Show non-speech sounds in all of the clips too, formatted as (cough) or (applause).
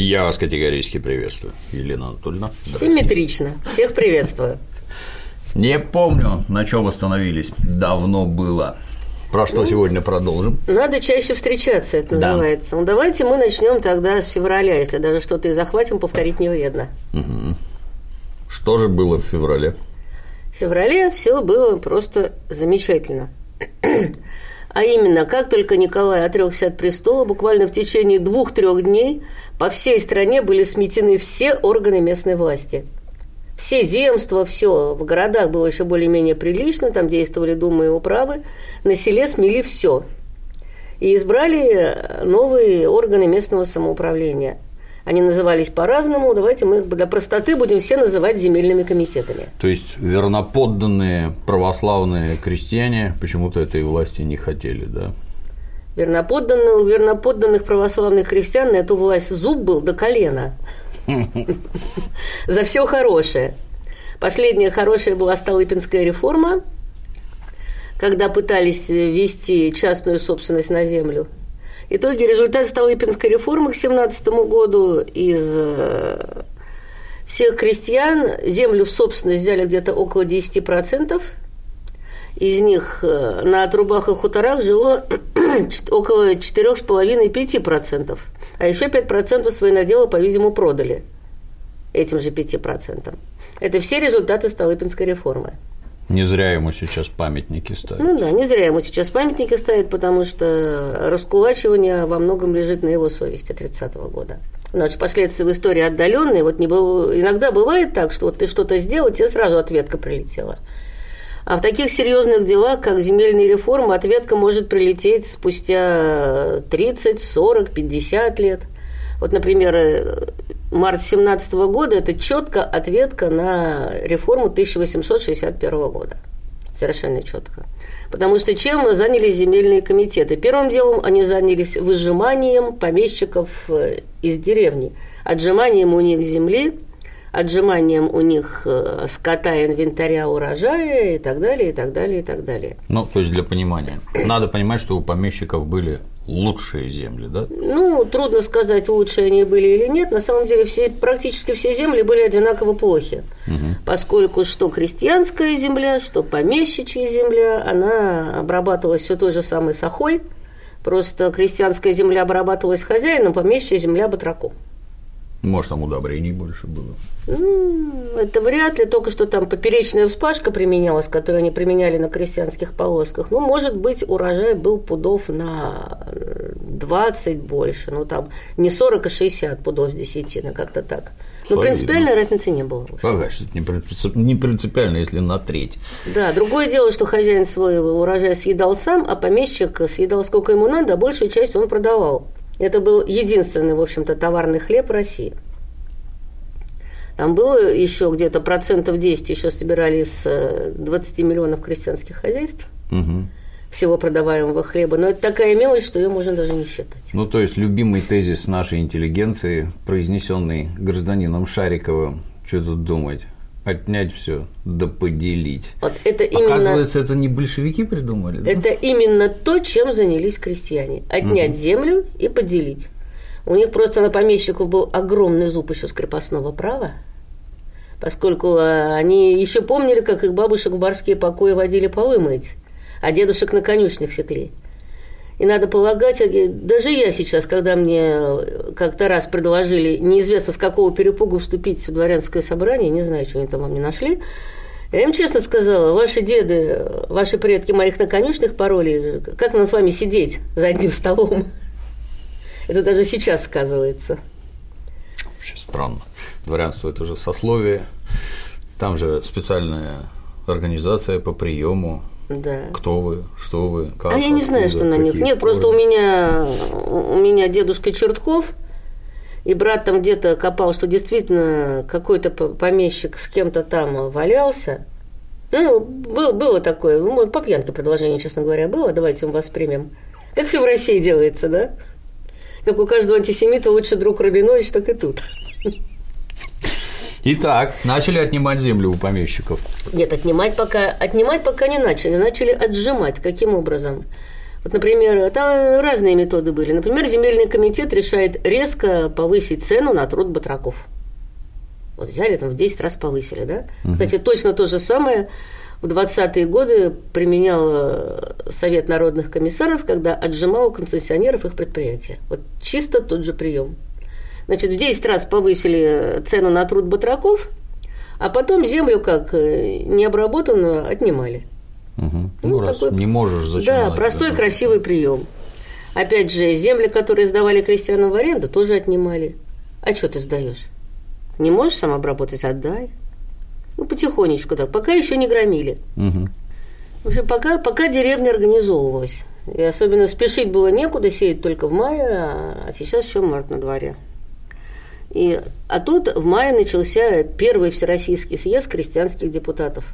Я вас категорически приветствую, Елена Анатольевна. Симметрично. Всех приветствую. Не помню, на чем остановились. Давно было. Про что ну, сегодня продолжим? Надо чаще встречаться, это да. называется. Ну, давайте мы начнем тогда с февраля. Если даже что-то и захватим, повторить не вредно. Угу. Что же было в феврале? В феврале все было просто замечательно. А именно, как только Николай отрекся от престола, буквально в течение двух-трех дней по всей стране были сметены все органы местной власти. Все земства, все. В городах было еще более-менее прилично, там действовали думы и управы. На селе смели все. И избрали новые органы местного самоуправления – они назывались по-разному. Давайте мы для простоты будем все называть земельными комитетами. То есть верноподданные православные крестьяне почему-то этой власти не хотели, да? Верноподданные, у верноподданных православных крестьян на эту власть зуб был до колена. За все хорошее. Последняя хорошая была Столыпинская реформа, когда пытались ввести частную собственность на землю. Итоги результат Столыпинской реформы к 17 году из э, всех крестьян землю в собственность взяли где-то около 10%. Из них э, на отрубах и хуторах жило (clears throat) около 4,5-5%. А еще 5% свои наделы, по-видимому, продали этим же 5%. Это все результаты Столыпинской реформы. Не зря ему сейчас памятники ставят. Ну да, не зря ему сейчас памятники ставят, потому что раскулачивание во многом лежит на его совести 30-го года. Нас последствия в истории отдаленные. Вот не было, иногда бывает так, что вот ты что-то сделал, тебе сразу ответка прилетела. А в таких серьезных делах, как земельная реформа, ответка может прилететь спустя 30, 40, 50 лет. Вот, например, март 17 года – это четко ответка на реформу 1861 года. Совершенно четко. Потому что чем занялись земельные комитеты? Первым делом они занялись выжиманием помещиков э, из деревни, отжиманием у них земли, отжиманием у них э, скота, инвентаря, урожая и так далее, и так далее, и так далее. Ну, то есть для понимания. Надо понимать, что у помещиков были лучшие земли, да? Ну, трудно сказать, лучшие они были или нет. На самом деле все, практически все земли были одинаково плохи, угу. поскольку что крестьянская земля, что помещичья земля, она обрабатывалась все той же самой сахой, просто крестьянская земля обрабатывалась хозяином, помещичья земля – батраком. Может, там удобрений больше было? Это вряд ли, только что там поперечная вспашка применялась, которую они применяли на крестьянских полосках. Ну, может быть, урожай был пудов на 20 больше, ну, там не 40, а 60 пудов с десятины, как-то так. Но ну, принципиальной разницы не было. Ага, что не принципиально, если на треть. Да, другое дело, что хозяин свой урожай съедал сам, а помещик съедал сколько ему надо, а большую часть он продавал. Это был единственный, в общем-то, товарный хлеб России. Там было еще где-то процентов 10 еще собирали из 20 миллионов крестьянских хозяйств. Угу всего продаваемого хлеба, но это такая мелочь, что ее можно даже не считать. Ну, то есть любимый тезис нашей интеллигенции, произнесенный гражданином Шариковым, что тут думать? Отнять все, да поделить. Вот это именно, Оказывается, это не большевики придумали. Да? Это именно то, чем занялись крестьяне. Отнять угу. землю и поделить. У них просто на помещиков был огромный зуб еще с крепостного права, поскольку а, они еще помнили, как их бабушек в барские покои водили полы мыть, а дедушек на конюшнях секли. И надо полагать, даже я сейчас, когда мне как-то раз предложили неизвестно с какого перепугу вступить в дворянское собрание, не знаю, что они там во мне нашли, я им честно сказала, ваши деды, ваши предки моих на конюшнях пароли, как нам с вами сидеть за одним столом? Это даже сейчас сказывается. Вообще странно. Дворянство – это же сословие, там же специальная организация по приему да. Кто вы, что вы, как. А я не знаю, что на них. Нет, просто у меня, у меня дедушка Чертков, и брат там где-то копал, что действительно какой-то помещик с кем-то там валялся. Ну, было, было такое, ну, по пьянке предложение, честно говоря, было, давайте мы воспримем. Как все в России делается, да? Как у каждого антисемита лучше друг Рабинович, так и тут. Итак, начали отнимать землю у помещиков. Нет, отнимать пока, отнимать пока не начали, начали отжимать. Каким образом? Вот, например, там разные методы были. Например, земельный комитет решает резко повысить цену на труд батраков. Вот взяли там в 10 раз повысили, да? Угу. Кстати, точно то же самое в 20-е годы применял э, Совет народных комиссаров, когда отжимал у концессионеров их предприятия. Вот чисто тот же прием. Значит, в 10 раз повысили цену на труд батраков, а потом землю как э, необработанную отнимали. Угу. Ну, ну раз такой, не можешь, зачем? Да, простой, красивый прием. Опять же, земли, которые сдавали крестьянам в аренду, тоже отнимали. А что ты сдаешь? Не можешь сам обработать, отдай. Ну, потихонечку так, пока еще не громили. Угу. В общем, пока, пока деревня организовывалась. И особенно спешить было некуда, сеять только в мае, а сейчас еще март на дворе. И, а тут в мае начался первый всероссийский съезд крестьянских депутатов.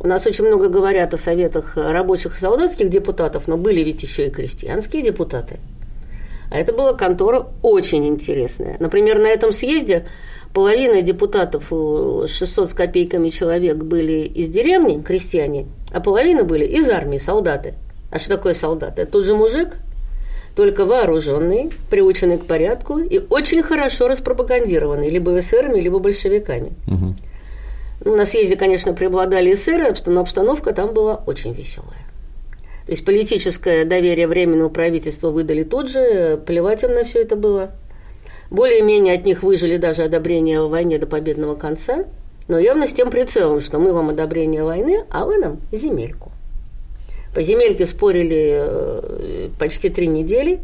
У нас очень много говорят о советах рабочих и солдатских депутатов, но были ведь еще и крестьянские депутаты. А это была контора очень интересная. Например, на этом съезде половина депутатов, 600 с копейками человек, были из деревни, крестьяне, а половина были из армии, солдаты. А что такое солдат? Это тот же мужик, только вооруженный, приученный к порядку и очень хорошо распропагандированный либо эсерами, либо большевиками. Угу. Ну, на съезде, конечно, преобладали эсеры, но обстановка там была очень веселая. То есть политическое доверие Временного правительства выдали тут же, плевать им на все это было. Более-менее от них выжили даже одобрение в войне до победного конца, но явно с тем прицелом, что мы вам одобрение войны, а вы нам земельку. По земельке спорили э, почти три недели,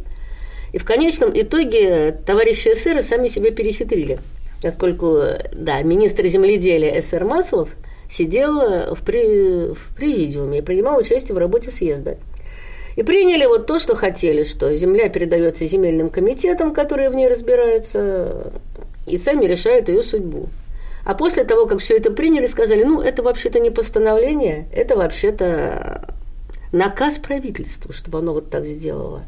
и в конечном итоге товарищи эсеры сами себя перехитрили – поскольку, да, министр земледелия СР Маслов сидел в, при, в президиуме и принимал участие в работе съезда. И приняли вот то, что хотели, что земля передается земельным комитетам, которые в ней разбираются, и сами решают ее судьбу. А после того, как все это приняли, сказали, ну, это вообще-то не постановление, это вообще-то наказ правительству, чтобы оно вот так сделало.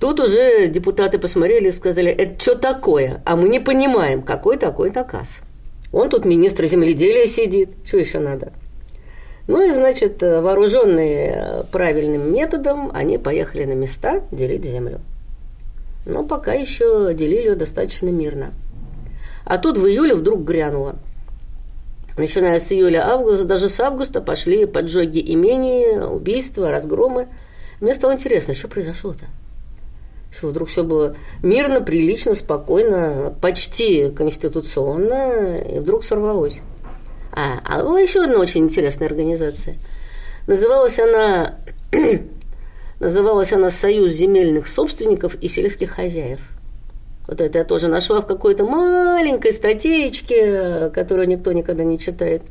Тут уже депутаты посмотрели и сказали, это что такое? А мы не понимаем, какой такой наказ. Он тут министр земледелия сидит, что еще надо? Ну и, значит, вооруженные правильным методом, они поехали на места делить землю. Но пока еще делили ее достаточно мирно. А тут в июле вдруг грянуло. Начиная с июля-августа, даже с августа пошли поджоги имений, убийства, разгромы. Мне стало интересно, что произошло-то? что вдруг все было мирно, прилично, спокойно, почти конституционно, и вдруг сорвалось. А, а была еще одна очень интересная организация. Называлась она, (clears throat) называлась она «Союз земельных собственников и сельских хозяев». Вот это я тоже нашла в какой-то маленькой статейке, которую никто никогда не читает.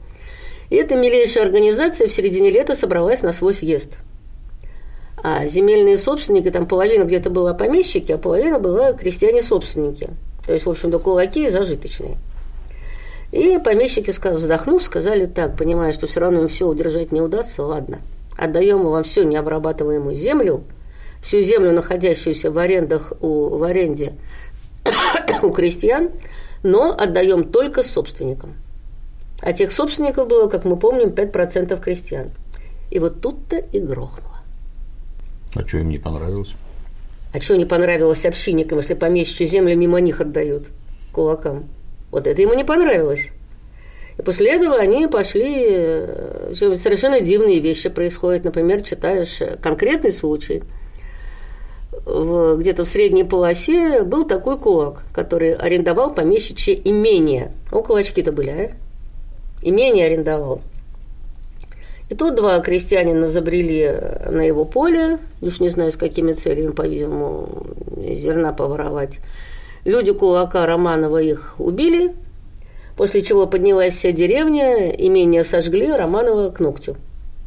И эта милейшая организация в середине лета собралась на свой съезд – а земельные собственники, там половина где-то была помещики, а половина была крестьяне-собственники. То есть, в общем-то, кулаки и зажиточные. И помещики, вздохнув, сказали так, понимая, что все равно им все удержать не удастся, ладно, отдаем вам всю необрабатываемую землю, всю землю, находящуюся в арендах у, в аренде (coughs) у крестьян, но отдаем только собственникам. А тех собственников было, как мы помним, 5% крестьян. И вот тут-то и грохнуло. А что им не понравилось? А что не понравилось общинникам, если помещичью землю мимо них отдают кулакам? Вот это ему не понравилось. И после этого они пошли, э, совершенно дивные вещи происходят. Например, читаешь э, конкретный случай. Где-то в средней полосе был такой кулак, который арендовал помещичье имение. О, кулачки-то были, а? Имение арендовал. И тут два крестьянина забрели на его поле, уж не знаю, с какими целями, по-видимому, зерна поворовать. Люди кулака Романова их убили, после чего поднялась вся деревня, имение сожгли, Романова к ногтю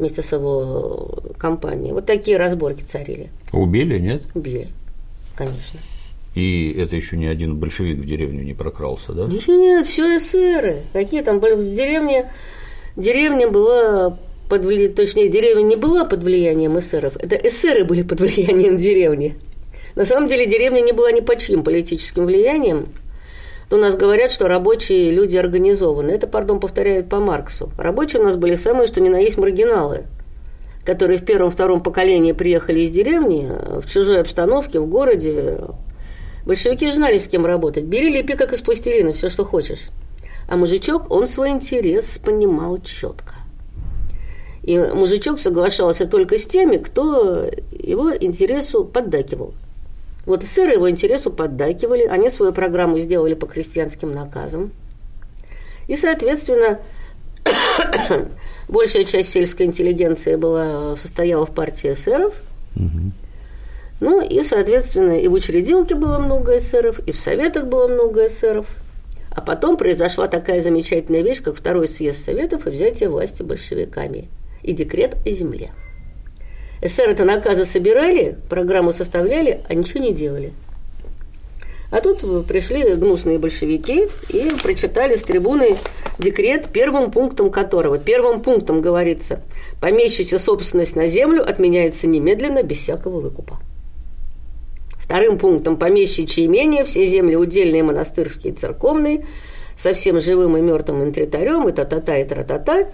вместе с его компанией. Вот такие разборки царили. Убили, нет? Убили, конечно. И это еще ни один большевик в деревню не прокрался, да? Нет, все эсеры. Какие там в деревне? Деревня была под влиянием, точнее, деревня не была под влиянием эсеров, это эсеры были под влиянием деревни. На самом деле деревня не была ни под чьим политическим влиянием. У нас говорят, что рабочие люди организованы. Это, пардон, повторяют по Марксу. Рабочие у нас были самые, что ни на есть маргиналы, которые в первом-втором поколении приехали из деревни, в чужой обстановке, в городе, большевики знали, с кем работать. Бери, лепи, как из пластилина, все, что хочешь. А мужичок, он свой интерес понимал четко. И мужичок соглашался только с теми, кто его интересу поддакивал. Вот эсеры его интересу поддакивали, они свою программу сделали по крестьянским наказам. И, соответственно, (coughs) большая часть сельской интеллигенции была, состояла в партии эсеров. Ну и, соответственно, и в учредилке было много эсеров, и в советах было много эсеров. А потом произошла такая замечательная вещь, как второй съезд советов и взятие власти большевиками и декрет о земле. СССР-то наказы собирали, программу составляли, а ничего не делали. А тут пришли гнусные большевики и прочитали с трибуны декрет, первым пунктом которого, первым пунктом говорится, помещичья собственность на землю отменяется немедленно, без всякого выкупа. Вторым пунктом помещичье имение, все земли удельные, монастырские, церковные, со всем живым и мертвым интритарем, и та-та-та, и тра-та-та,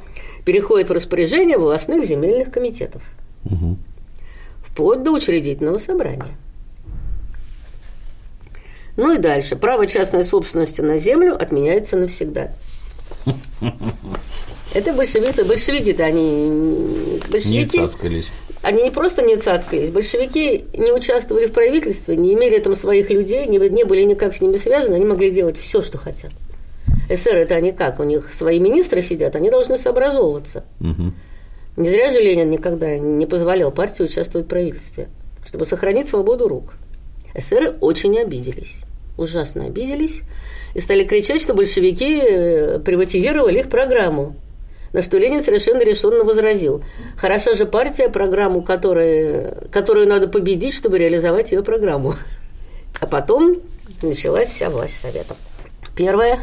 переходит в распоряжение властных земельных комитетов. Угу. Вплоть до учредительного собрания. Ну и дальше. Право частной собственности на землю отменяется навсегда. Это большевики. Большевики-то они... Большевики, не цацкались. Они не просто не цацкались. Большевики не участвовали в правительстве, не имели там своих людей, не, не были никак с ними связаны. Они могли делать все, что хотят. СССР это они как? У них свои министры сидят, они должны сообразовываться. Угу. Не зря же Ленин никогда не позволял партии участвовать в правительстве, чтобы сохранить свободу рук. СССР очень обиделись, ужасно обиделись, и стали кричать, что большевики э, приватизировали их программу. На что Ленин совершенно решенно возразил. Хороша же партия, программу, которая, которую надо победить, чтобы реализовать ее программу. А потом началась вся власть Советов. Первое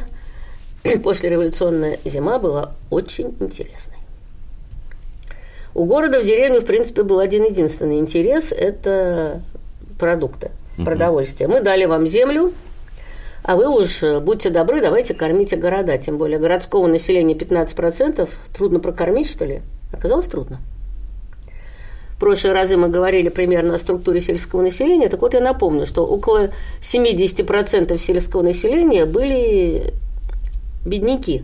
(clears throat) послереволюционная зима была очень интересной. У города в деревне, в принципе, был один единственный интерес – это продукты, угу. продовольствие. Мы дали вам землю, а вы уж, будьте добры, давайте кормите города. Тем более городского населения 15%. Трудно прокормить, что ли? Оказалось трудно. В прошлые разы мы говорили примерно о структуре сельского населения. Так вот, я напомню, что около 70% сельского населения были бедняки,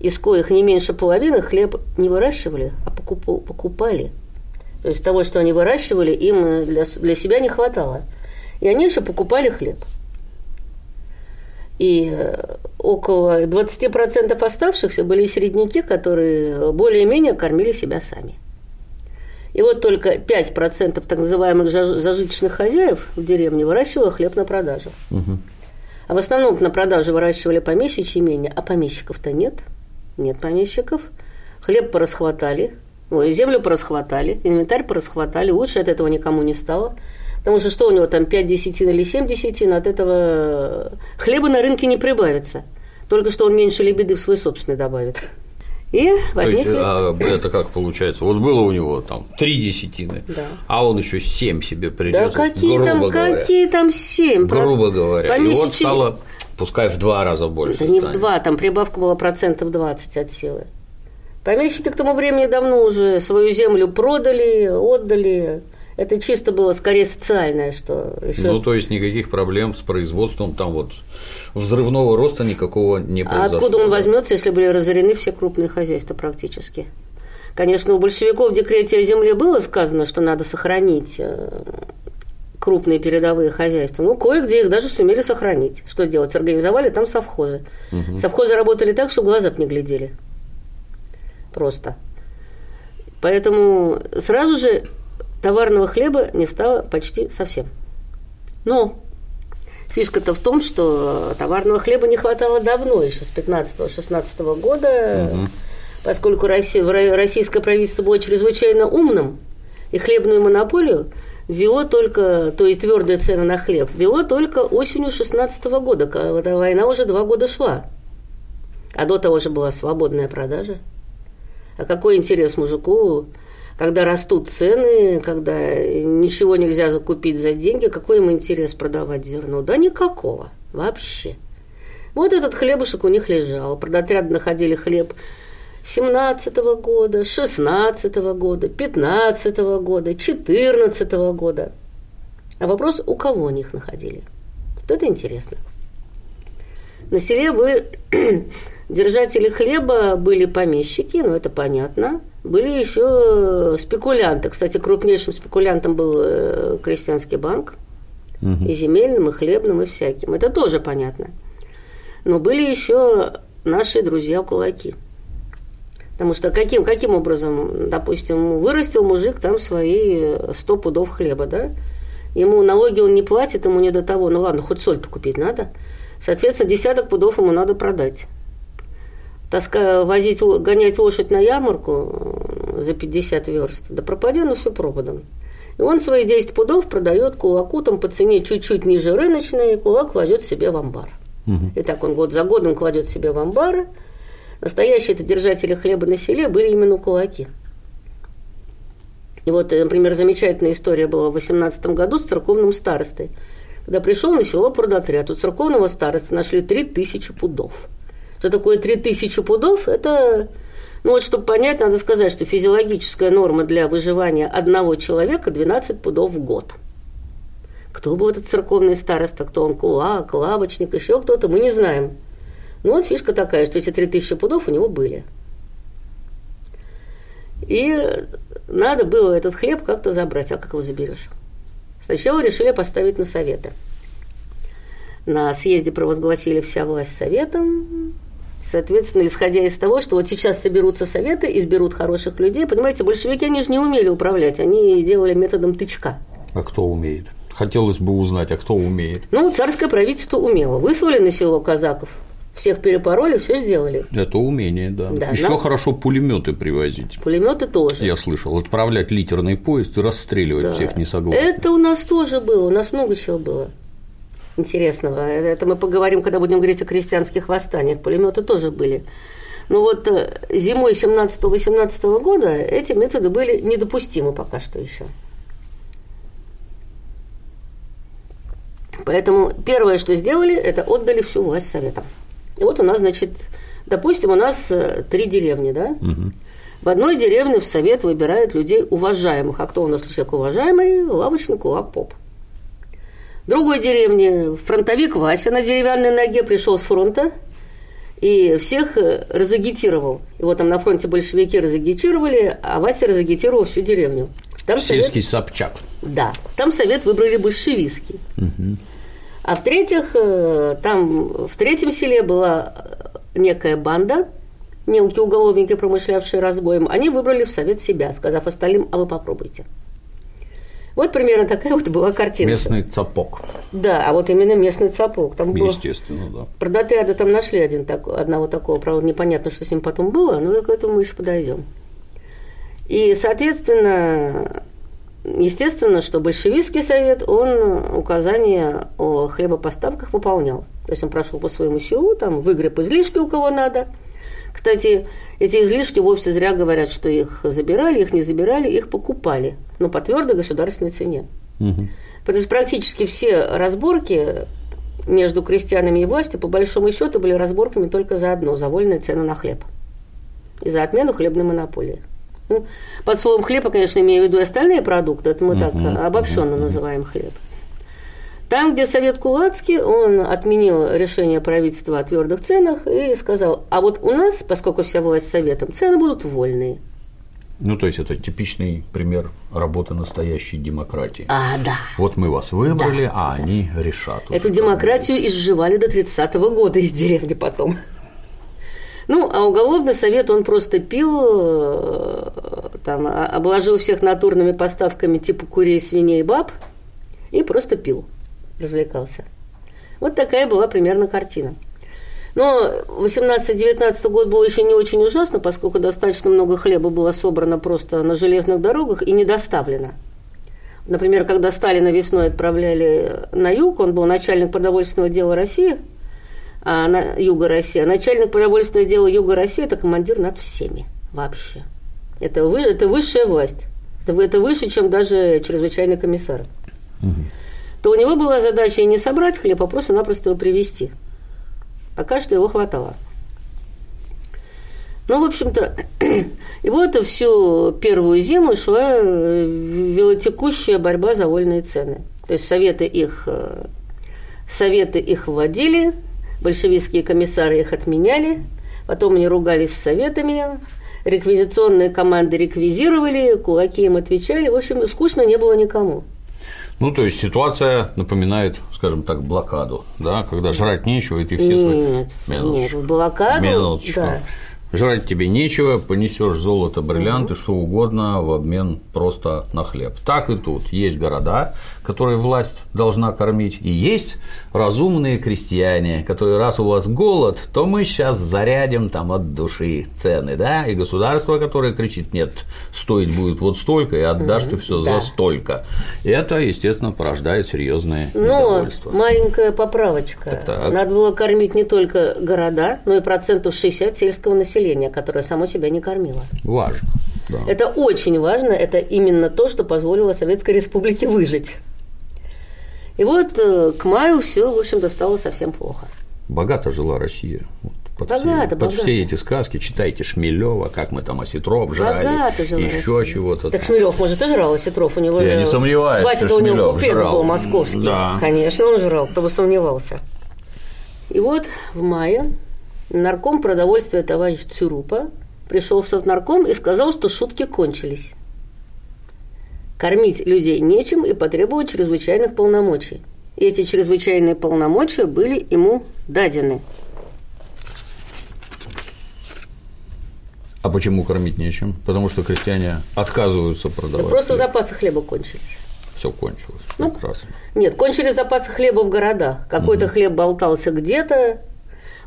из коих не меньше половины хлеб не выращивали, а покупали. То есть того, что они выращивали, им для, для себя не хватало. И они еще покупали хлеб. И э, около 20% оставшихся были середняки, которые более-менее кормили себя сами. И вот только 5% так называемых зажиточных хозяев в деревне выращивало хлеб на продажу. Угу. А в основном на продажу выращивали помещичьи имения, а помещиков-то нет. Нет помещиков. Хлеб порасхватали, ой, землю порасхватали, инвентарь порасхватали. Лучше от этого никому не стало. Потому что что у него там 5 десятин или 7 десятин, от этого хлеба на рынке не прибавится. Только что он меньше лебеды в свой собственный добавит. И возникли... То есть, а это как получается? Вот было у него там три десятины, да. а он еще семь себе придет. Да какие там, говоря. какие там семь? Грубо говоря. Помесячи... И вот стало, пускай в два раза больше. Да станет. не в два, там прибавка была процентов 20 от силы. Помещики к тому времени давно уже свою землю продали, отдали. Это чисто было скорее социальное, что еще... Ну, то есть никаких проблем с производством там вот взрывного роста никакого не произошло. А откуда он возьмется, если были разорены все крупные хозяйства практически? Конечно, у большевиков в декрете о земле было сказано, что надо сохранить э, крупные передовые хозяйства. Ну, кое-где их даже сумели сохранить. Что делать? Организовали там совхозы. Угу. Совхозы работали так, что глаза бы не глядели. Просто. Поэтому сразу же товарного хлеба не стало почти совсем. Но Фишка-то в том, что товарного хлеба не хватало давно, еще с 15-16 года, угу. поскольку Россия, российское правительство было чрезвычайно умным, и хлебную монополию ввело только, то есть твердые цены на хлеб, ввело только осенью 16 года, когда война уже два года шла. А до того же была свободная продажа. А какой интерес мужику когда растут цены, когда ничего нельзя закупить за деньги, какой им интерес продавать зерно? Да никакого вообще. Вот этот хлебушек у них лежал. Продотряды находили хлеб 17 года, 16 года, 15 года, 14 года. А вопрос, у кого они их находили? Вот это интересно. На селе были (clears throat) держатели хлеба, были помещики, ну это понятно. Были еще спекулянты. Кстати, крупнейшим спекулянтом был э, крестьянский банк. Угу. И земельным, и хлебным, и всяким. Это тоже понятно. Но были еще наши друзья-кулаки. Потому что каким, каким образом, допустим, вырастил мужик там свои 100 пудов хлеба, да? Ему налоги он не платит, ему не до того. Ну ладно, хоть соль-то купить надо. Соответственно, десяток пудов ему надо продать. Таска, возить, гонять лошадь на ярмарку э, за 50 верст, да пропади оно все проводом. И он свои 10 пудов продает кулаку там по цене чуть-чуть ниже рыночной, и кулак кладет себе в амбар. Угу. И так он год за годом кладет себе в амбары. Настоящие это держатели хлеба на селе были именно кулаки. И вот, например, замечательная история была в 18 году с церковным старостой. Когда пришел на село продотряд, у церковного старосты нашли 3000 пудов. Что такое 3000 пудов? Это ну вот, чтобы понять, надо сказать, что физиологическая норма для выживания одного человека 12 пудов в год. Кто был этот церковный староста, кто он кулак, лавочник, еще кто-то, мы не знаем. Ну вот фишка такая, что эти 3000 пудов у него были. И надо было этот хлеб как-то забрать. А как его заберешь? Сначала решили поставить на советы. На съезде провозгласили вся власть советом, Соответственно, исходя из того, что вот сейчас соберутся советы, изберут хороших людей, понимаете, большевики, они же не умели управлять, они делали методом тычка. А кто умеет? Хотелось бы узнать, а кто умеет? Ну, царское правительство умело. Выслали на село казаков, всех перепороли, все сделали. Это умение, да. да Еще но... хорошо пулеметы привозить. Пулеметы тоже. Я слышал, отправлять литерный поезд и расстреливать да. всех несогласных. Это у нас тоже было, у нас много чего было интересного. Это мы поговорим, когда будем говорить о крестьянских восстаниях. Пулеметы тоже были. Но вот э, зимой 17-18 года эти методы были недопустимы пока что еще. Поэтому первое, что сделали, это отдали всю власть советам. И вот у нас, значит, допустим, у нас э, три деревни, да? Угу. В одной деревне в совет выбирают людей уважаемых. А кто у нас человек уважаемый? Лавочник, кулак, поп. В другой деревне фронтовик Вася на деревянной ноге пришел с фронта и всех э, разагитировал. Его там на фронте большевики разагитировали, а Вася разагитировал всю деревню. Там Сельский совет... Собчак. Да. Там совет выбрали большевистский. Угу. А в-третьих, э, там в третьем селе была э, некая банда, мелкие уголовники, промышлявшие разбоем. Они выбрали в совет себя, сказав остальным, а вы попробуйте. Вот примерно такая вот была картина. Местный цапок. Да, а вот именно местный цапок. Там Естественно, было... да. Продотряда там нашли один, так, одного такого, правда, непонятно, что с ним потом было, но к этому мы еще подойдем. И, соответственно, естественно, что большевистский совет, он указания о хлебопоставках выполнял. То есть он прошел по своему селу, там выгреб излишки у кого надо. Кстати, эти излишки вовсе зря говорят, что их забирали, их не забирали, их покупали, но по твердой государственной цене. Угу. Потому что практически все разборки между крестьянами и властью, по большому счету, были разборками только за одно – за вольные цены на хлеб. И за отмену хлебной монополии. Ну, под словом хлеба, конечно, имею в виду и остальные продукты, это мы так обобщенно называем хлеб. Там, где Совет Кулацкий, он отменил решение правительства о твердых ценах и сказал, а вот у нас, поскольку вся власть Советом, цены будут вольные. Ну, то есть это типичный пример работы настоящей демократии. А, да. Вот мы вас выбрали, да, а да. они решат. Эту демократию изживали до 30-го года из деревни потом. Ну, а уголовный совет, он просто пил, э, там, обложил всех натурными поставками типа курей, свиней, баб и просто пил развлекался. Вот такая была примерно картина. Но 18-19 год был еще не очень ужасно, поскольку достаточно много хлеба было собрано просто на железных дорогах и не доставлено. Например, когда Сталина весной отправляли на юг, он был начальник продовольственного дела России, а на юга России. А начальник продовольственного дела юга России – это командир над всеми вообще. Это, вы, это высшая власть. Это, это выше, чем даже чрезвычайный комиссар. Угу то у него была задача не собрать хлеб, а просто-напросто его привезти. Пока что его хватало. Ну, в общем-то, (clears throat) и вот всю первую зиму шла э, велотекущая борьба за вольные цены. То есть советы их, э, советы их вводили, большевистские комиссары их отменяли, потом они ругались с советами, реквизиционные команды реквизировали, кулаки им отвечали. В общем, скучно не было никому. Ну, то есть ситуация напоминает, скажем так, блокаду, да, когда жрать нечего, и ты все свои. Нет, Минуточку. нет, блокаду, Минуточку. да. Жрать тебе нечего, понесешь золото, бриллианты, что угодно в обмен просто на хлеб. Так и тут. Есть города, которые власть должна кормить, и есть разумные крестьяне, которые раз у вас голод, то мы сейчас зарядим там от души цены, да, и государство, которое кричит, нет, стоить будет вот столько, и отдашь ты все да. за столько. И это, естественно, порождает серьезное Но недовольство. маленькая поправочка. Так-так. Надо было кормить не только города, но и процентов 60 сельского населения, которое само себя не кормило. Важно. Да. Это очень важно, это именно то, что позволило Советской Республике выжить. И вот э, к маю все, в общем-то, стало совсем плохо. Богато жила Россия. Вот под, Богато, все, под богато. все эти сказки читайте Шмелева, как мы там осетров жрали, Богато жила еще Россия. чего-то. Так Шмелев, может, и жрал Осетров, у него Я же- не сомневаюсь, Батя что у него купец жрал. был московский. Да. Конечно, он жрал, кто бы сомневался. И вот в мае нарком продовольствия товарищ Цюрупа пришел в Совнарком и сказал, что шутки кончились. Кормить людей нечем и потребовал чрезвычайных полномочий. И эти чрезвычайные полномочия были ему дадены. А почему кормить нечем? Потому что крестьяне отказываются Да продавать. просто запасы хлеба кончились. Все кончилось. Ну, Прекрасно. Нет, кончились запасы хлеба в городах. Какой-то хлеб болтался где-то.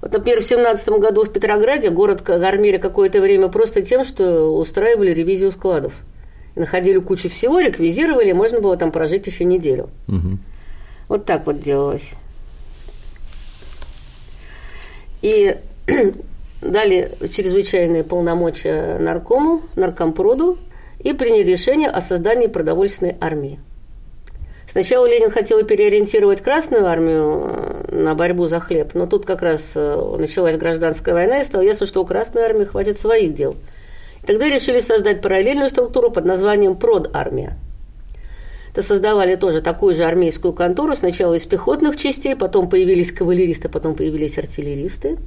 Вот, например, в 17 году в Петрограде город кормили какое-то время просто тем, что устраивали ревизию складов. Находили кучу всего, реквизировали, можно было там прожить еще неделю. Мгм. Вот так вот делалось. И (clears throat) дали чрезвычайные полномочия наркому, наркомпроду и приняли решение о создании продовольственной армии. Сначала Ленин хотел переориентировать Красную армию э, на борьбу за хлеб, но тут как раз э, началась гражданская война, и стало ясно, что у Красной армии хватит своих дел. Тогда решили создать параллельную структуру под названием «Прод-армия». Это создавали тоже такую же армейскую контору, сначала из пехотных частей, потом появились кавалеристы, потом появились артиллеристы.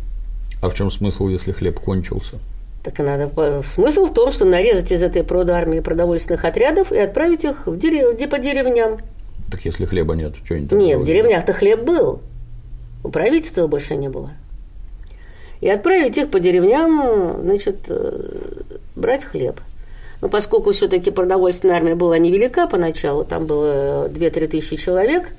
А в чем смысл, если хлеб кончился? Так и надо. Смысл в том, что нарезать из этой прод-армии продовольственных отрядов и отправить их в дерев... де- по деревням. Так если хлеба нет, что они там Нет, в деревнях-то хлеб был. У правительства больше не было. И отправить их по деревням, значит, э, брать хлеб. Но поскольку все-таки продовольственная армия была невелика поначалу, там было 2-3 тысячи человек,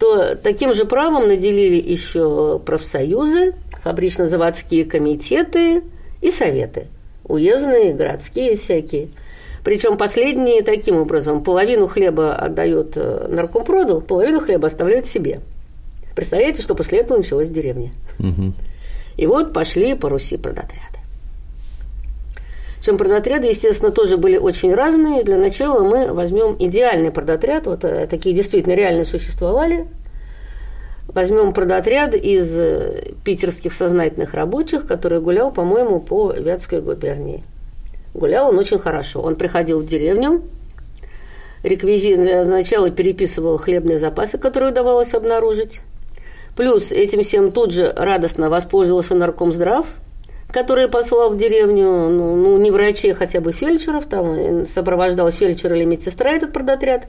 то таким же правом наделили еще профсоюзы, фабрично-заводские комитеты и советы, уездные, городские всякие. Причем последние таким образом половину хлеба отдает э, наркомпроду, половину хлеба оставляют себе. Представляете, что после этого началась деревня. Мгм. И вот пошли по Руси продотряды. Причем продотряды, естественно, тоже были очень разные. Для начала мы возьмем идеальный продотряд, вот э, такие действительно реально существовали. Возьмем продотряд из э, питерских сознательных рабочих, который гулял, по-моему, по Вятской губернии. Гулял он очень хорошо. Он приходил в деревню, реквизи... сначала переписывал хлебные запасы, которые удавалось обнаружить. Плюс этим всем тут же радостно воспользовался наркомздрав, который послал в деревню, ну, ну, не врачей, хотя бы фельдшеров, там э, сопровождал фельдшер или медсестра этот продотряд,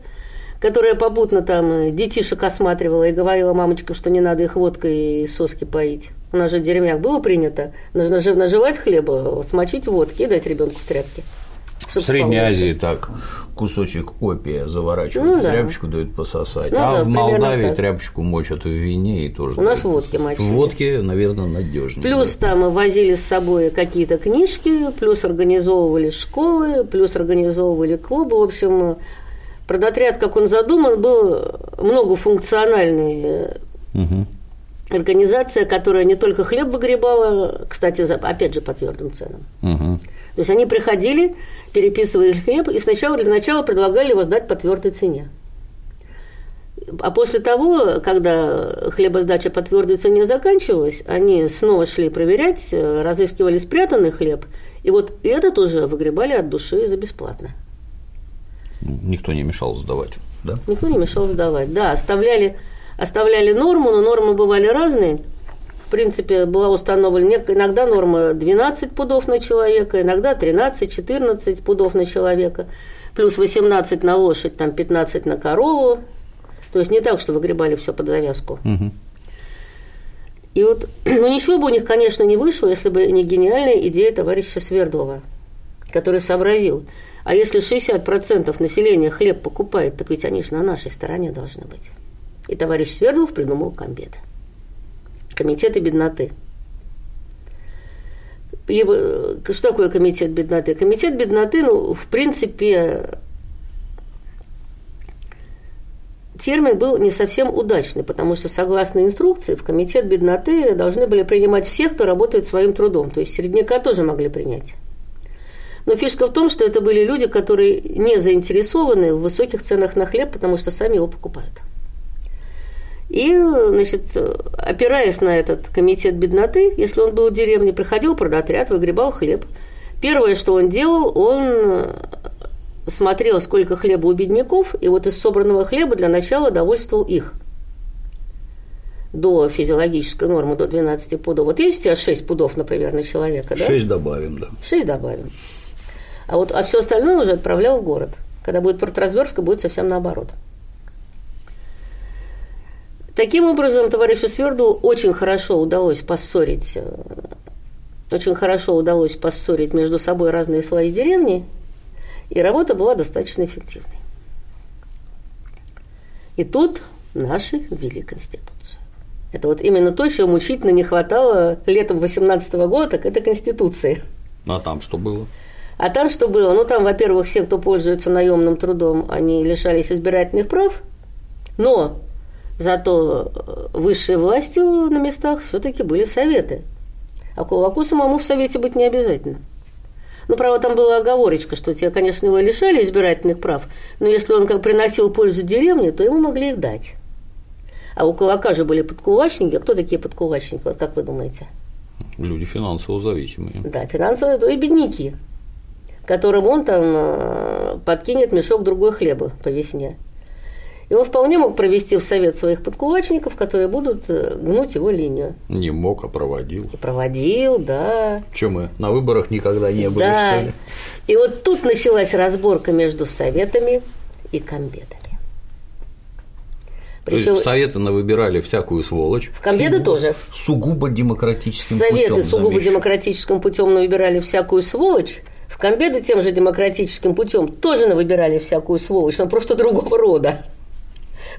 которая попутно там э, детишек осматривала и говорила мамочкам, что не надо их водкой и соски поить. У нас же в деревнях было принято нужно нажи- наживать хлеба, смочить водки и дать ребенку в тряпке. В чтоб Средней. Азии так кусочек опия заворачивают, Ну в да. тряпочку дают пососать. Ну а да, в Молдавии так. тряпочку мочат в вине и тоже. У нас водки мочили. В водке, наверное, надежнее. Плюс там возили с собой какие-то книжки, плюс организовывали школы, плюс организовывали клубы. В общем, продотряд, как он задуман, был многофункциональный Мгм. Организация, которая не только хлеб выгребала, кстати, опять же по твердым ценам. Мгм. То есть они приходили, переписывали хлеб, и сначала для начала предлагали его сдать по твердой цене. а после того, когда хлебосдача по твердой цене заканчивалась, они снова шли проверять, э, разыскивали спрятанный хлеб, и вот это тоже выгребали от души за бесплатно. Никто не мешал сдавать, да? Никто не мешал сдавать, да, оставляли, оставляли норму, но нормы бывали разные. В принципе, была установлена иногда норма 12 пудов на человека, иногда 13-14 пудов на человека, плюс 18 на лошадь, там 15 на корову, то есть не так, что выгребали все под завязку. Угу. И вот, (clears throat) ну ничего бы у них, конечно, не вышло, если бы не гениальная идея товарища Свердлова, который сообразил, а если 60% населения хлеб покупает, так ведь они же на нашей стороне должны быть. И товарищ Свердлов придумал комбеты. Комитеты бедноты. И что такое комитет бедноты? Комитет бедноты, ну, в принципе, термин был не совсем удачный, потому что, согласно инструкции, в комитет бедноты должны были принимать всех, кто работает своим трудом. То есть середняка тоже могли принять. Но фишка в том, что это были люди, которые не заинтересованы в высоких ценах на хлеб, потому что сами его покупают. И, значит, опираясь на этот комитет бедноты, если он был в деревне, приходил продотряд, выгребал хлеб. Первое, что он делал, он смотрел, сколько хлеба у бедняков, и вот из собранного хлеба для начала довольствовал их до физиологической нормы, до 12 пудов. Вот есть у тебя 6 пудов, например, на человека, да? 6 добавим, да. 6 добавим. А вот а все остальное уже отправлял в город. Когда будет продразверстка, будет совсем наоборот. Таким образом, товарищу Сверду очень хорошо удалось поссорить, э, очень хорошо удалось поссорить между собой разные слои деревни, и работа была достаточно эффективной. И тут наши ввели Конституцию. Это вот именно то, чего мучительно не хватало летом 18 года, так это Конституции. А там что было? А там что было? Ну, там, во-первых, все, кто пользуется наемным трудом, они лишались избирательных прав, но зато э, высшей властью на местах все-таки были советы. А кулаку самому в совете быть не обязательно. Ну, правда, там была оговорочка, что тебя, конечно, его лишали избирательных прав, но если он как приносил пользу деревне, то ему могли их дать. А у кулака же были подкулачники. А кто такие подкулачники, вот как вы думаете? Люди финансово зависимые. Да, финансово, и бедняки, которым он там э, подкинет мешок другой хлеба по весне. И он вполне мог провести в совет своих подкулачников, которые будут э, гнуть его линию. Не мог, а проводил. И проводил, да. Чем мы на выборах никогда не были, да. что ли? И вот тут началась разборка между советами и комбедами. Причем, То есть советы навыбирали всякую сволочь. В комбеды сугубо, тоже. Сугубо демократическим Советы путем. сугубо замечу. демократическим путем навыбирали всякую сволочь. В комбеды тем же демократическим путем тоже навыбирали всякую сволочь, но просто другого рода.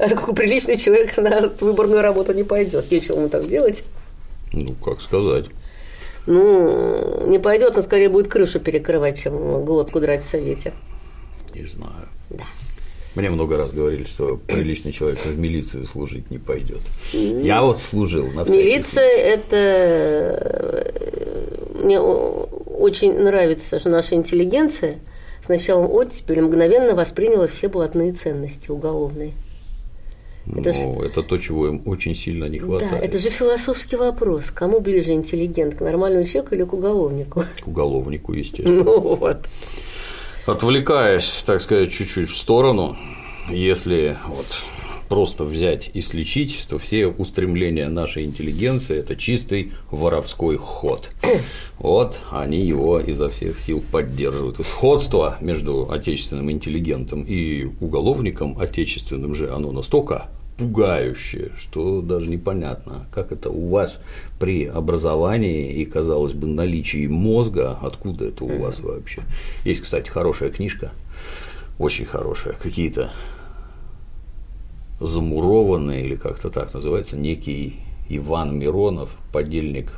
А такой приличный человек на выборную работу не пойдет. Нечего ему так делать. Ну, как сказать. Ну, не пойдет, он скорее будет крышу перекрывать, чем глотку драть в совете. Не знаю. Да. Мне много раз говорили, что приличный человек в милицию служить не пойдет. Я вот служил на Милиция – это… Мне очень нравится, что наша интеллигенция с началом оттепели мгновенно восприняла все блатные ценности уголовные. Это, ну, это то, чего им очень сильно не хватает. Да, это же философский вопрос. Кому ближе интеллигент, к нормальному человеку или к уголовнику? К уголовнику, естественно. Ну вот. Отвлекаясь, так сказать, чуть-чуть в сторону, если вот просто взять и слечить, то все устремления нашей интеллигенции – это чистый воровской ход. Вот они его изо всех сил поддерживают. И сходство между отечественным интеллигентом и уголовником отечественным же, оно настолько пугающее, что даже непонятно, как это у вас при образовании и, казалось бы, наличии мозга, откуда это у вас вообще. Есть, кстати, хорошая книжка, очень хорошая, какие-то замурованный, или как-то так называется, некий Иван Миронов, подельник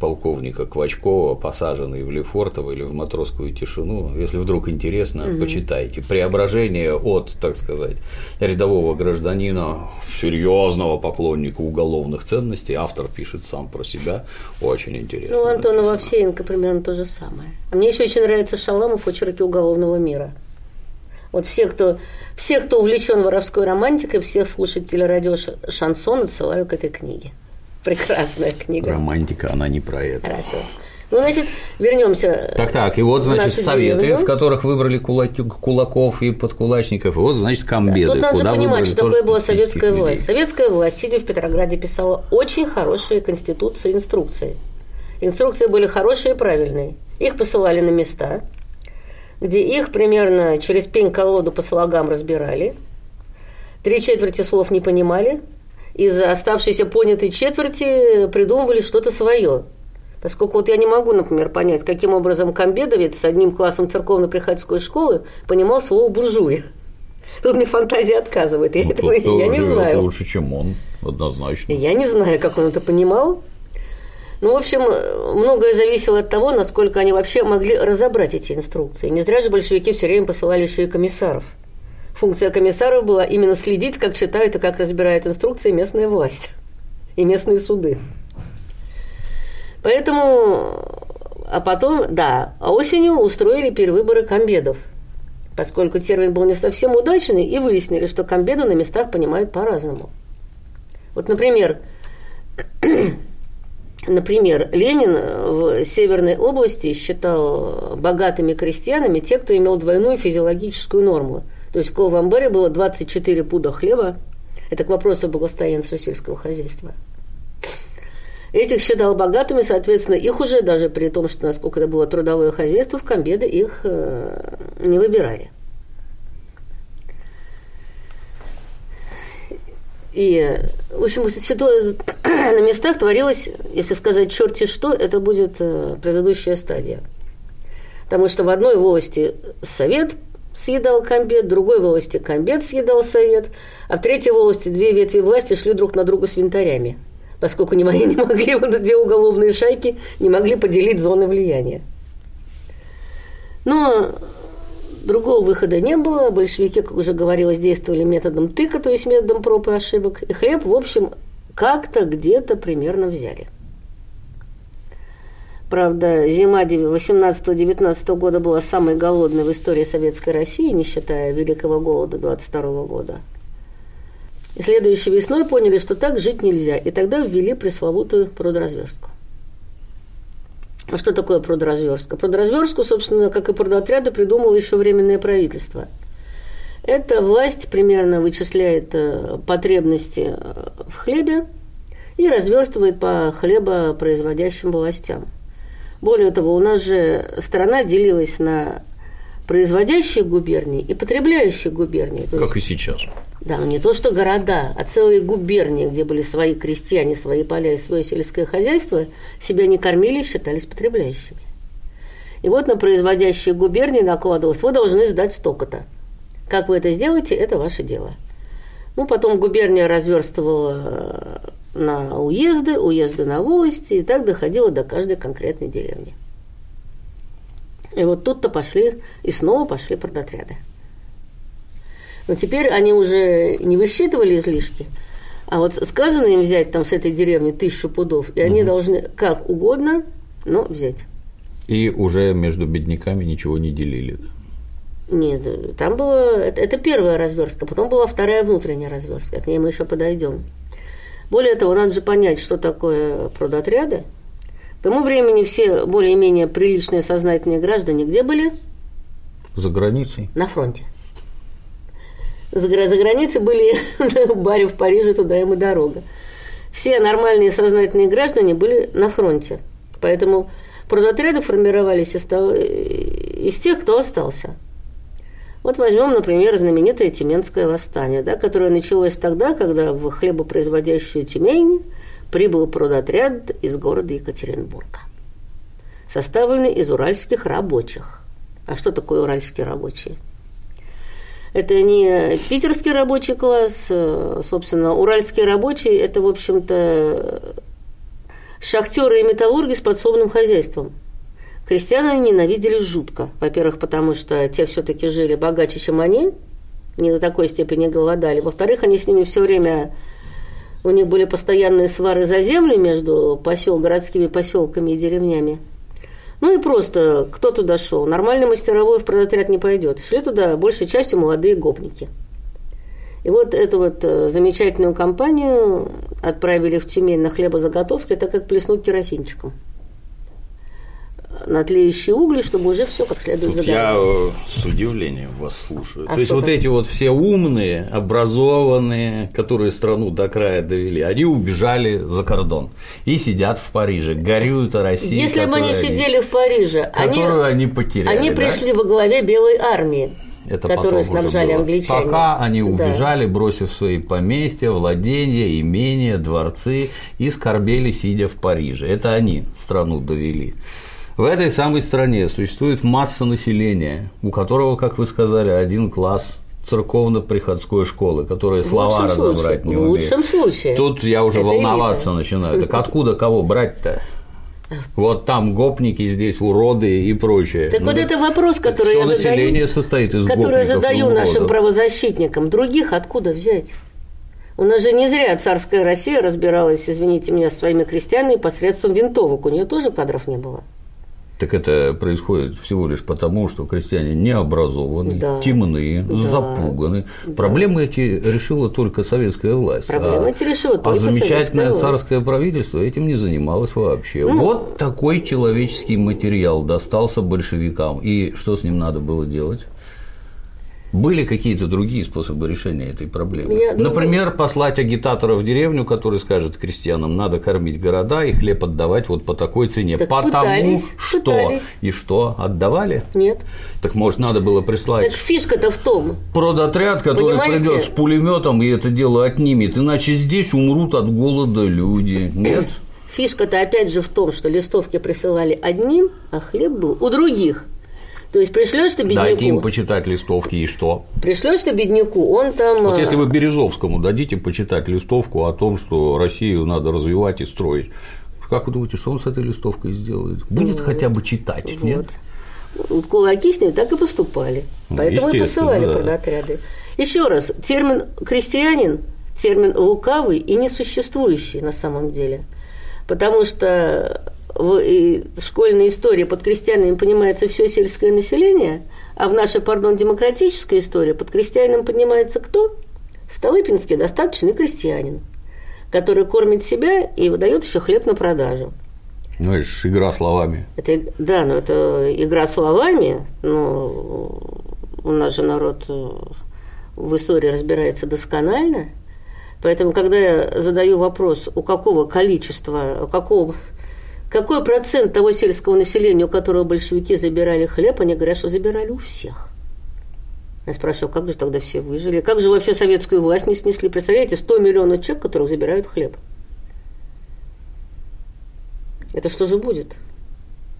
полковника Квачкова, посаженный в Лефортово или в матросскую тишину. Если вдруг интересно, угу. почитайте. Преображение от, так сказать, рядового гражданина, серьезного поклонника уголовных ценностей. Автор пишет сам про себя. Очень интересно. Ну, у Антона Вовсеенко примерно то же самое. А мне еще очень нравится Шаламов очерки уголовного мира. Вот все, кто, все, кто увлечен воровской романтикой, всех слушателей радио Шансон отсылаю к этой книге. Прекрасная книга. Романтика, она не про это. Хорошо. Ну, значит, вернемся. Так, так, и вот, значит, советы, деревню. в которых выбрали кулаки, кулаков и подкулачников, и вот, значит, комбеды. Тут надо же понимать, что такое была советская людей. власть. Советская власть, сидя в Петрограде, писала очень хорошие конституции, инструкции. Инструкции были хорошие и правильные. Их посылали на места, где их примерно через пень-колоду по слогам разбирали. Три четверти слов не понимали. Из оставшейся понятой четверти придумывали что-то свое – Поскольку вот я не могу, например, понять, каким образом комбедовец с одним классом церковно-приходской школы понимал слово «буржуя». (laughs) Тут мне фантазия отказывает. Я, ну, этого, я не знаю. лучше, чем он, однозначно. Я не знаю, как он это понимал. Ну, в общем, многое зависело от того, насколько они вообще могли разобрать эти инструкции. Не зря же большевики все время посылали еще и комиссаров. Функция комиссаров была именно следить, как читают и как разбирает инструкции местная власть и местные суды. Поэтому, а потом, да, осенью устроили перевыборы комбедов, поскольку термин был не совсем удачный, и выяснили, что комбеды на местах понимают по-разному. Вот, например, (clears throat) Например, Ленин в Северной области считал богатыми крестьянами те, кто имел двойную физиологическую норму. То есть в Колвамбаре было 24 пуда хлеба. Это к вопросу благосостояния сельского хозяйства. Этих считал богатыми, соответственно, их уже, даже при том, что насколько это было трудовое хозяйство, в комбеды их э, не выбирали. И, в общем, (coughs) на местах творилось, если сказать черти что, это будет э, предыдущая стадия. Потому что в одной волости совет съедал комбет, другой волости комбет съедал совет, а в третьей волости две ветви власти шли друг на друга с винтарями – поскольку не могли, (laughs) не могли вот две уголовные шайки не могли поделить зоны влияния. Но другого выхода не было. Большевики, как уже говорилось, действовали методом тыка, то есть методом проб и ошибок. И хлеб, в общем, как-то где-то примерно взяли. Правда, зима 18-19 года была самой голодной в истории Советской России, не считая Великого голода 22 года. И следующей весной поняли, что так жить нельзя, и тогда ввели пресловутую продразверстку. А что такое продразверстка? Продразверстку, собственно, как и продотряды, придумало еще Временное правительство. Эта власть примерно вычисляет э, потребности э, в хлебе и разверстывает по хлебопроизводящим властям. Более того, у нас же страна делилась на производящие губернии и потребляющие губернии. То как есть, и сейчас. Да, но не то, что города, а целые губернии, где были свои крестьяне, свои поля и свое сельское хозяйство, себя не кормили и считались потребляющими. И вот на производящие губернии накладывалось, вы должны сдать столько-то. Как вы это сделаете, это ваше дело. Ну, потом губерния разверстывала э, на уезды, уезды на волости, и так доходило до каждой конкретной деревни. И вот тут-то пошли, и снова пошли продотряды. Но теперь они уже не высчитывали излишки, а вот сказано им взять там с этой деревни тысячу пудов, и они угу. должны как угодно, но взять. И уже между бедняками ничего не делили. Нет, там было это, это первая разверстка, потом была вторая внутренняя разверстка, к ней мы еще подойдем. Более того, надо же понять, что такое продотряды, к тому времени все более-менее приличные сознательные граждане где были? За границей. На фронте. За, за границей были (laughs) баре в Париже, туда им и дорога. Все нормальные сознательные граждане были на фронте. Поэтому продотряды формировались из, того, из тех, кто остался. Вот возьмем, например, знаменитое Тюменское восстание, да, которое началось тогда, когда в хлебопроизводящую Тюмень прибыл продотряд из города Екатеринбурга, составленный из уральских рабочих. А что такое уральские рабочие? Это не питерский рабочий класс, э, собственно, уральские рабочие – это, в общем-то, шахтеры и металлурги с подсобным хозяйством. Крестьяне ненавидели жутко. Во-первых, потому что те все-таки жили богаче, чем они, не до такой степени голодали. Во-вторых, они с ними все время у них были постоянные свары за землю между посел, городскими поселками и деревнями. Ну и просто кто туда шел? Нормальный мастеровой в продотряд не пойдет. Шли туда большей частью молодые гопники. И вот эту вот э, замечательную компанию отправили в Тюмень на хлебозаготовки, это как плеснуть керосинчиком на тлеющие угли, чтобы уже все как следует Тут я загорелось. э, с удивлением вас слушаю. А То есть что вот там? эти вот все умные, образованные, которые страну до края довели, они убежали за кордон и сидят в Париже, горюют о России. Если бы они сидели в Париже, они, которую они потеряли. они да? пришли во главе Белой армии, Это которую снабжали англичане. Пока они Да. убежали, бросив свои поместья, владения, имения, дворцы и скорбели, сидя в Париже. Это они страну довели. В этой самой стране существует масса населения, у которого, как вы сказали, один класс церковно-приходской школы, которые В слова разобрать случае. не В умеют. лучшем случае. Тут я уже Это волноваться элита. начинаю. Так откуда кого брать-то? Вот там гопники, здесь уроды и прочее. Так Ну, вот это вопрос, который я задаю, население состоит из который я задаю нашим правозащитникам. Других откуда взять? У нас же не зря царская Россия разбиралась, извините меня, с своими крестьянами посредством винтовок. У нее тоже кадров не было. Так это происходит всего лишь потому, что крестьяне не образованы, Да. темные, Да. запуганы. Проблемы эти решила только советская власть. Проблемы а, эти решила а только замечательное советская власть. царское правительство этим не занималось вообще. Ну, вот такой человеческий материал достался большевикам. И что с ним надо было делать? Были какие-то другие способы решения этой проблемы. Я думаю- Например, послать агитатора в деревню, который скажет крестьянам, надо кормить города и хлеб отдавать вот по такой цене. Так потому пытались, что. пытались. И что, отдавали? Нет. Так может, надо было прислать Так фишка-то в том, продотряд, который Понимаете? придет с пулеметом и это дело отнимет, иначе здесь умрут от голода люди. Нет? фишка-то опять же в том, что листовки присылали одним, а хлеб был у других. То есть пришлешь ты Дайте им бедняку, почитать листовки и что? пришлешь ты бедняку, он там... Вот а, если вы Березовскому дадите почитать листовку о том, что Россию надо развивать и строить, как вы думаете, что он с этой листовкой сделает? Будет хотя бы читать, нет? Вот кулаки с ней так и поступали. Ну, Поэтому и посылали да. продотряды. Еще раз, термин крестьянин, термин лукавый и несуществующий на самом деле. Потому что школьной истории под крестьянами понимается все сельское население, а в нашей, пардон, демократической истории под крестьянином понимается кто? Столыпинский достаточный крестьянин, который кормит себя и выдает еще хлеб на продажу. Ну, это ж игра словами. Это, да, но это игра словами, но у нас же народ э, в истории разбирается досконально. Поэтому, когда я задаю вопрос, у какого количества, у какого, какой процент того сельского населения, у которого большевики забирали хлеб, они говорят, что забирали у всех. Я спрашиваю, как же тогда все выжили? Как же вообще советскую власть не снесли? Представляете, 100 миллионов человек, которых забирают хлеб. Это что же будет?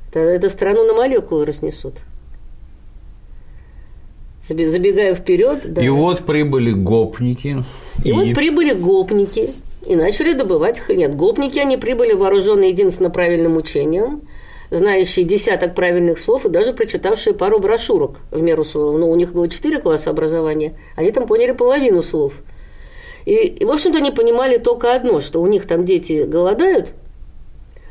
Это, это страну на молекулы разнесут. Забегая вперед, да. И вот прибыли гопники. И вот прибыли гопники и начали добывать хлеб. Нет, гопники, они прибыли вооруженные единственно правильным учением, знающие десяток правильных слов и даже прочитавшие пару брошюрок в меру своего. Ну, у них было четыре класса образования, они там поняли половину слов. И, и, в общем-то, они понимали только одно, что у них там дети голодают,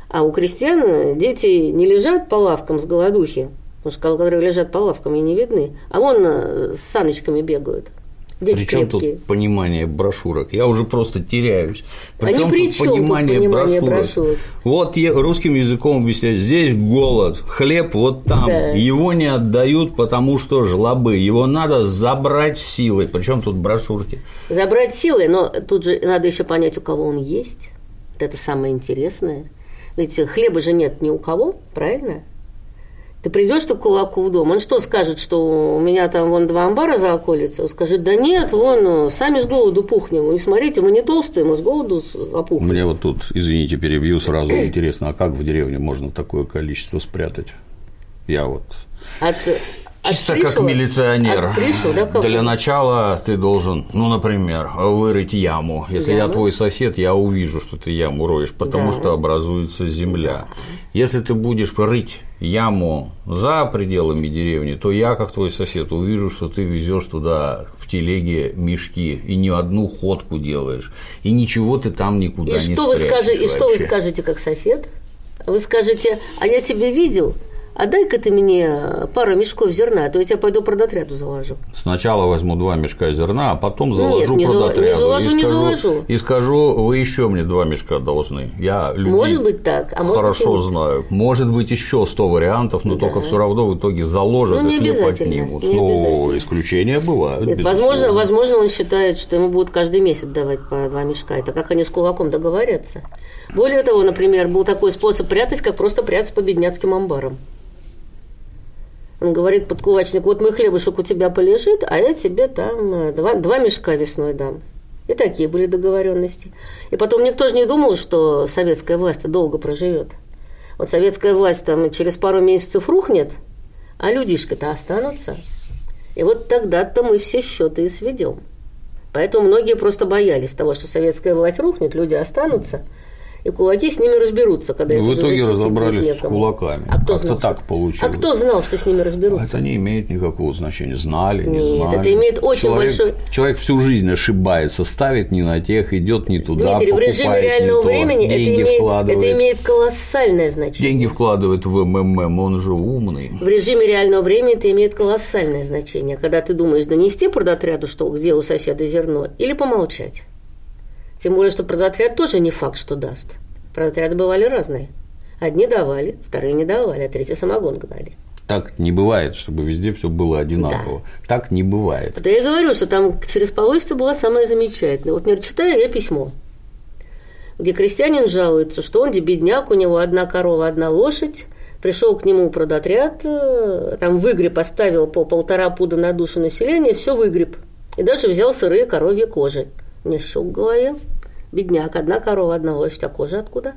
а у крестьян дети не лежат по лавкам с голодухи, потому что которые лежат по лавкам и не видны, а вон э, с саночками бегают. Дети Причем крепкие. тут понимание брошюрок? Я уже просто теряюсь. А ни Причем при тут чем тут понимание брошюрок? Вот я русским языком объясняю. Здесь голод, хлеб вот там. Да. Его не отдают, потому что жлобы. Его надо забрать силой. Причем тут брошюрки? Забрать силы, но тут же надо еще понять, у кого он есть. Вот это самое интересное. Ведь хлеба же нет ни у кого, правильно? Ты придешь ты к кулаку в дом, он что скажет, что у меня там вон два амбара за околицей? Он скажет, да нет, вон, ну, сами с голоду пухнем. И смотрите, мы не толстые, мы с голоду опухнем. Мне вот тут, извините, перебью сразу. Интересно, а как в деревне можно такое количество спрятать? Я вот От, от Чисто как милиционер. От пришлого, да, как Для начала ты должен, ну, например, вырыть яму. Если я Яму. твой сосед, я увижу, что ты яму роешь, потому Да. что образуется земля. Если ты будешь рыть яму за пределами деревни, то я, как твой сосед, увижу, что ты везешь туда в телеге мешки и ни одну ходку делаешь, и ничего ты там никуда И не что, вы скажете, и что вы скажете как сосед? Вы скажете, а я тебя видел, а дай-ка ты мне пару мешков зерна, а то я тебя пойду продотряду заложу. Сначала возьму два мешка зерна, а потом заложу Нет, не продотряду. не заложу, и не скажу, заложу. И скажу, вы еще мне два мешка должны. Я людей Может быть так, а может быть хорошо нет. знаю. Может быть еще 100 вариантов, но Да. только все равно в итоге заложат Ну, не и хлеб отнимут. не Ну, обязательно. исключения бывают. Нет, возможно, возможно, он считает, что ему будут каждый месяц давать по два мешка. Это как они с кулаком договорятся. Более того, например, был такой способ прятать, как просто прятаться по бедняцким амбарам. Он говорит подкулачник, вот мой хлебушек у тебя полежит, а я тебе там э, два, два мешка весной дам. И такие были договоренности. И потом никто же не думал, что советская власть долго проживет. Вот советская власть там через пару месяцев рухнет, а людишки-то останутся. И вот тогда-то мы все счеты и сведем. Поэтому многие просто боялись того, что советская власть рухнет, люди останутся, и кулаки с ними разберутся, когда Ну, их в итоге разобрались с кулаками. А кто Как-то знал, так что... получилось. А кто знал, что с ними разберутся? Это не имеет никакого значения. Знали, не Нет, знали. это имеет очень человек, большой- Человек всю жизнь ошибается, ставит не на тех, идет не туда, Дмитрий, в режиме не реального то, времени это имеет, вкладывает. это имеет колоссальное значение. Деньги вкладывает в МММ, он же умный. В режиме реального времени это имеет колоссальное значение, когда ты думаешь донести продотряду, что где у соседа зерно, или помолчать. Тем более, что продотряд тоже не факт, что даст. Продотряды бывали разные. Одни давали, вторые не давали, а третьи самогон гнали. Так не бывает, чтобы везде все было одинаково. Так не бывает. Вот я и говорю, что там через полосица была самая замечательная. Вот, например, читаю я письмо, где крестьянин жалуется, что он бедняк, у него одна корова, одна лошадь, пришел к нему продотряд, э, там выгреб поставил по полтора пуда на душу населения, все выгреб. И даже взял сырые коровьи кожи. Мне щелк в голове. Бедняк, одна корова, одна лошадь, а кожа откуда?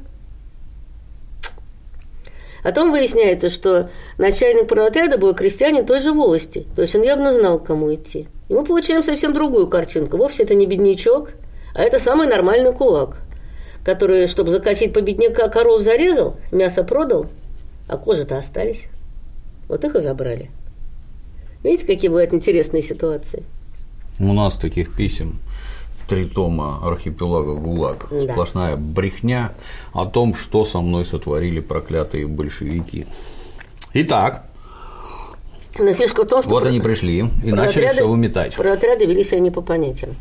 Потом выясняется, что начальник продотряда был крестьянин той же волости. То есть он явно знал, к кому идти. И мы получаем совсем другую картинку. Вовсе это не беднячок, а это самый нормальный кулак, который, чтобы закосить по бедняка, коров зарезал, мясо продал, а кожи-то остались. Вот их и забрали. Видите, какие бывают интересные ситуации? У нас таких писем три тома архипелага ГУЛАГ. Да. Сплошная брехня о том, что со мной сотворили проклятые большевики. Итак, Но фишка в том, что вот про- они пришли и начали продотряды- все выметать. Продотряды вели себя не по понятиям.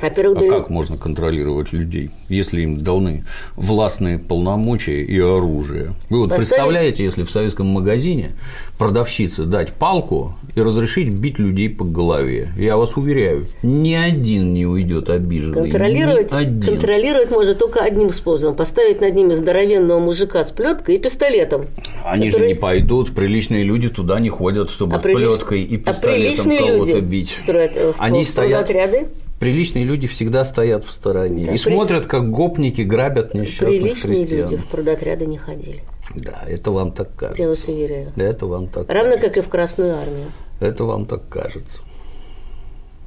Во-первых, А дали- как можно контролировать людей, если им даны властные полномочия и оружие? Вы вот Поставить- представляете, если в советском магазине продавщице дать палку и разрешить бить людей по голове? Я вас уверяю, ни один не уйдет обиженный. Контролировать, один. контролировать может только одним способом. Поставить над ними здоровенного мужика с плеткой и пистолетом. Они который- же не пойдут, приличные люди туда не ходят, чтобы А прилич- плеткой и а пистолетом приличные кого-то бить. строят, э, в Они стоят. отряды. Приличные люди всегда стоят в стороне Да, и при- смотрят, как гопники грабят несчастных Приличные христиан. люди в продотряды не ходили. Да, это вам так кажется. Я вас уверяю. Это вам так Равно кажется. как и в Красную армию. Это вам так кажется.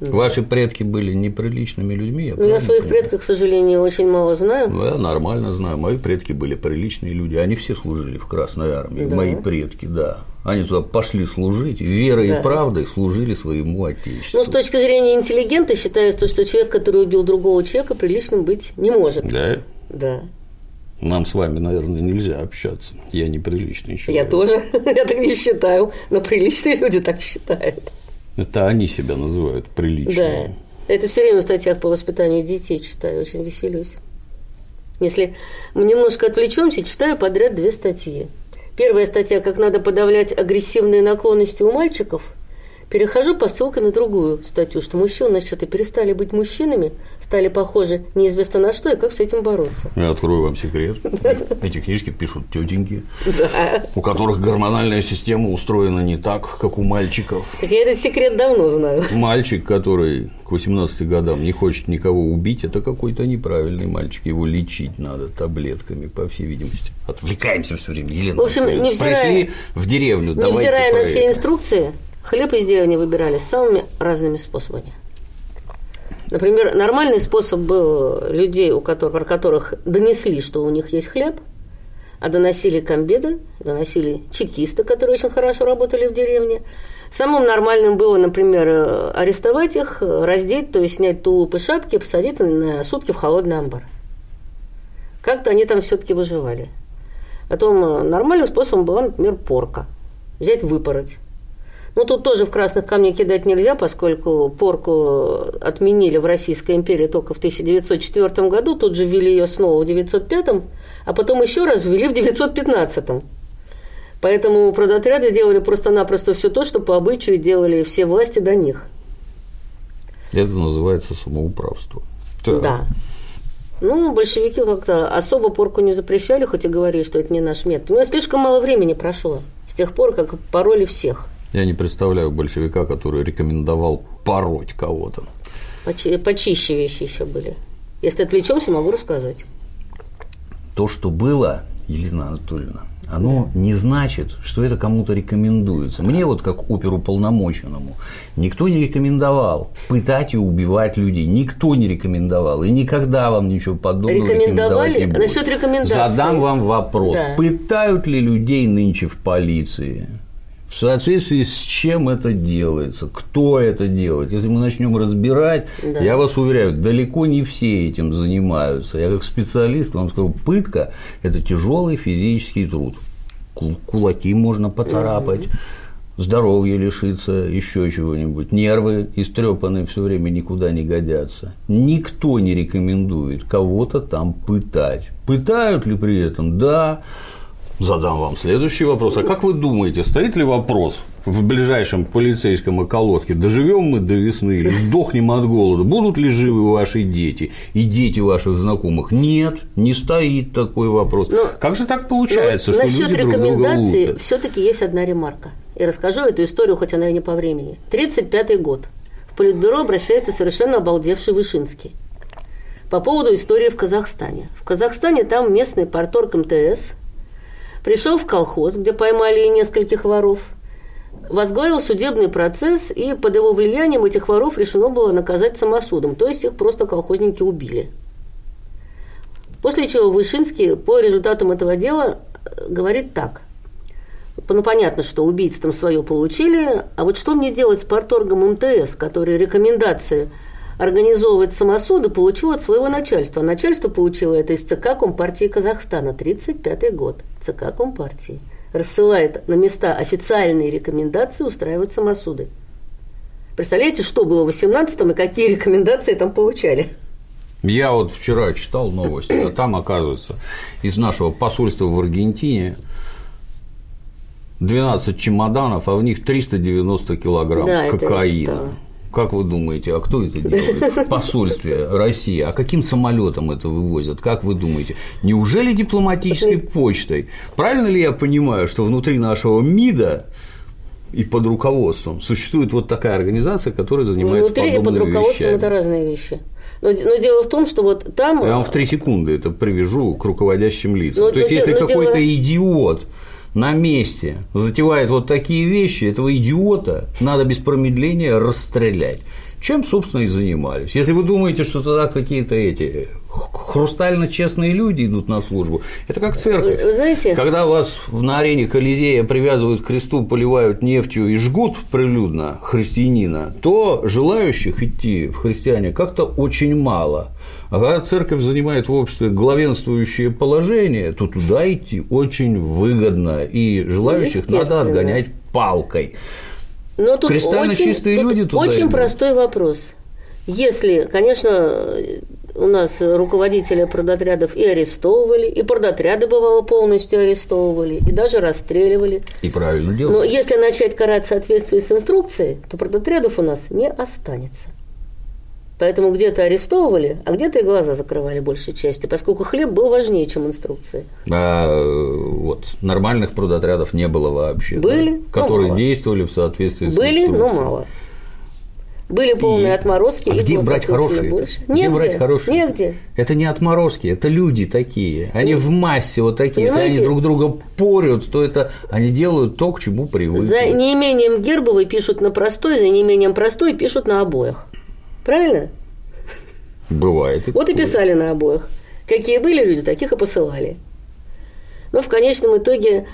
Ваши предки были неприличными людьми, я Ну, я своих понимаю? предках, к сожалению, очень мало знаю. Ну, я нормально знаю. Мои предки были приличные люди. Они все служили в Красной армии. Да. Мои предки, да. Они туда пошли служить, верой Да. и правдой служили своему отечеству. Но с точки зрения интеллигента считается, что человек, который убил другого человека, приличным быть не может. Да. Да. Нам с вами, наверное, нельзя общаться. Я неприличный человек. Я тоже, (laughs) я так не считаю, но приличные люди так считают. Это они себя называют Да. приличными. Это все время в статьях по воспитанию детей читаю, очень веселюсь. Если мы немножко отвлечемся, читаю подряд две статьи. Первая статья «Как надо подавлять агрессивные наклонности у мальчиков». Перехожу по ссылке на другую статью, что мужчины что-то перестали быть мужчинами, стали похожи неизвестно на что, и как с этим бороться. Я открою вам секрет. Эти книжки пишут тетеньки, у которых гормональная система устроена не так, как у мальчиков. Я этот секрет давно знаю. Мальчик, который к 18 годам не хочет никого убить, это какой-то неправильный мальчик. Его лечить надо таблетками, по всей видимости. Отвлекаемся все время. Елена, В общем, невзирая- пришли в деревню, Невзирая на все инструкции, хлеб из деревни выбирали самыми разными способами. Например, нормальный способ был людей, у которых, про которых донесли, что у них есть хлеб, а доносили комбеды, доносили чекисты, которые очень хорошо работали в деревне. Самым нормальным было, например, арестовать их, раздеть, то есть снять тулуп и шапки, посадить на сутки в холодный амбар. Как-то они там все-таки выживали. Потом нормальным способом была, например, порка. Взять, выпороть. Ну, тут тоже в красных камни кидать нельзя, поскольку порку отменили в Российской империи только в 1904 году, тут же ввели ее снова в 1905, а потом еще раз ввели в 1915. Поэтому продотряды делали просто-напросто все то, что по обычаю делали все власти до них. Это называется самоуправство. Так. Да. Ну, большевики как-то особо порку не запрещали, хоть и говорили, что это не наш метод. Но слишком мало времени прошло с тех пор, как пороли всех. Я не представляю большевика, который рекомендовал пороть кого-то. Почи- почище вещи еще были. Если отвлечемся, могу рассказать. То, что было, Елена Анатольевна, оно не значит, что это кому-то рекомендуется. Мне вот как оперуполномоченному никто не рекомендовал пытать и убивать людей. Никто не рекомендовал. И никогда вам ничего подобного Рекомендовали? Насчет рекомендаций. Задам вам вопрос. Да. Пытают ли людей нынче в полиции? В соответствии с чем это делается, кто это делает. Если мы начнем разбирать, да. я вас уверяю, далеко не все этим занимаются. Я как специалист вам скажу, пытка – это тяжелый физический труд. Кулаки можно поцарапать, здоровье лишиться, еще чего-нибудь. Нервы истрепанные все время никуда не годятся. Никто не рекомендует кого-то там пытать. Пытают ли при этом? Да. Задам вам следующий вопрос. А как вы думаете, стоит ли вопрос в ближайшем полицейском околотке, доживем мы до весны или сдохнем от голода, будут ли живы ваши дети и дети ваших знакомых? Нет, не стоит такой вопрос. Но, как же так получается, что насчет люди рекомендаций друг все-таки есть одна ремарка. И расскажу эту историю, хоть она и не по времени. 1935 год. В Политбюро обращается совершенно обалдевший Вышинский по поводу истории в Казахстане. В Казахстане там местный порторг МТС пришел в колхоз, где поймали нескольких воров, возглавил судебный процесс, и под его влиянием этих воров решено было наказать самосудом, то есть их просто колхозники убили. После чего Вышинский по результатам этого дела э, говорит так. Ну, понятно, что убийц там свое получили, а вот что мне делать с порторгом МТС, который рекомендации организовывать самосуды получил от своего начальства. Начальство получило это из ЦК Компартии Казахстана, 1935 год, ЦК Компартии. Рассылает на места официальные рекомендации устраивать самосуды. Представляете, что было в 18-м и какие рекомендации там получали? Я вот вчера читал новости, а там, оказывается, из нашего посольства в Аргентине 12 чемоданов, а в них 390 килограмм да, кокаина. Как вы думаете, а кто это делает в посольстве России? А каким самолетом это вывозят? Как вы думаете? Неужели дипломатической почтой? Правильно ли я понимаю, что внутри нашего МИДа и под руководством существует вот такая организация, которая занимается Внутри и под руководством вещами? это разные вещи. Но, но дело в том, что вот там. Я вам в три секунды это привяжу к руководящим лицам. Но, То есть, если какой-то дело... идиот на месте затевает вот такие вещи, этого идиота надо без промедления расстрелять. Чем, собственно, и занимались. Если вы думаете, что тогда какие-то эти хрустально честные люди идут на службу, это как церковь. Вы знаете? Когда вас на арене Колизея привязывают к кресту, поливают нефтью и жгут прилюдно христианина, то желающих идти в христиане как-то очень мало. А когда церковь занимает в обществе главенствующее положение, то туда идти очень выгодно, и желающих надо отгонять палкой. Но тут Кристально очень, чистые тут люди туда Очень идут. простой вопрос. Если, конечно, у нас руководители продотрядов и арестовывали, и продотряды, бывало, полностью арестовывали, и даже расстреливали. И правильно делали. Но если начать карать в соответствии с инструкцией, то продотрядов у нас не останется. Поэтому где-то арестовывали, а где-то и глаза закрывали большей частью, поскольку хлеб был важнее, чем инструкции. А вот нормальных прудотрядов не было вообще. Были, да? которые мало. действовали в соответствии были, с Были, но мало. Были полные и... отморозки. А где брать хорошие? Больше. Негде. Где брать хорошие? Негде. Это не отморозки, это люди такие. Они в массе вот такие. Понимаете? Если они друг друга порют, то это они делают то, к чему привыкли. За неимением гербовой пишут на простой, за неимением простой пишут на обоих. Правильно? Бывает. Вот и писали на обоих. Какие были люди, таких и посылали. Но в конечном итоге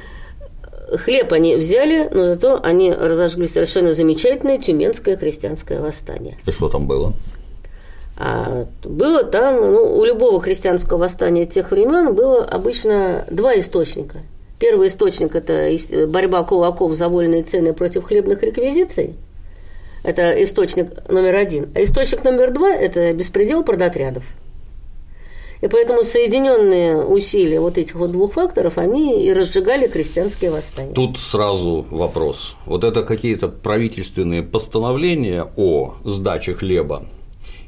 хлеб они взяли, но зато они разожгли совершенно замечательное тюменское христианское восстание. И что там было? А было там, ну, у любого христианского восстания тех времен было обычно два источника. Первый источник – это борьба кулаков за вольные цены против хлебных реквизиций. Это источник номер один. А источник номер два – это беспредел продотрядов. И поэтому соединенные усилия вот этих вот двух факторов, они и разжигали крестьянские восстания. Тут сразу вопрос. Вот это какие-то правительственные постановления о сдаче хлеба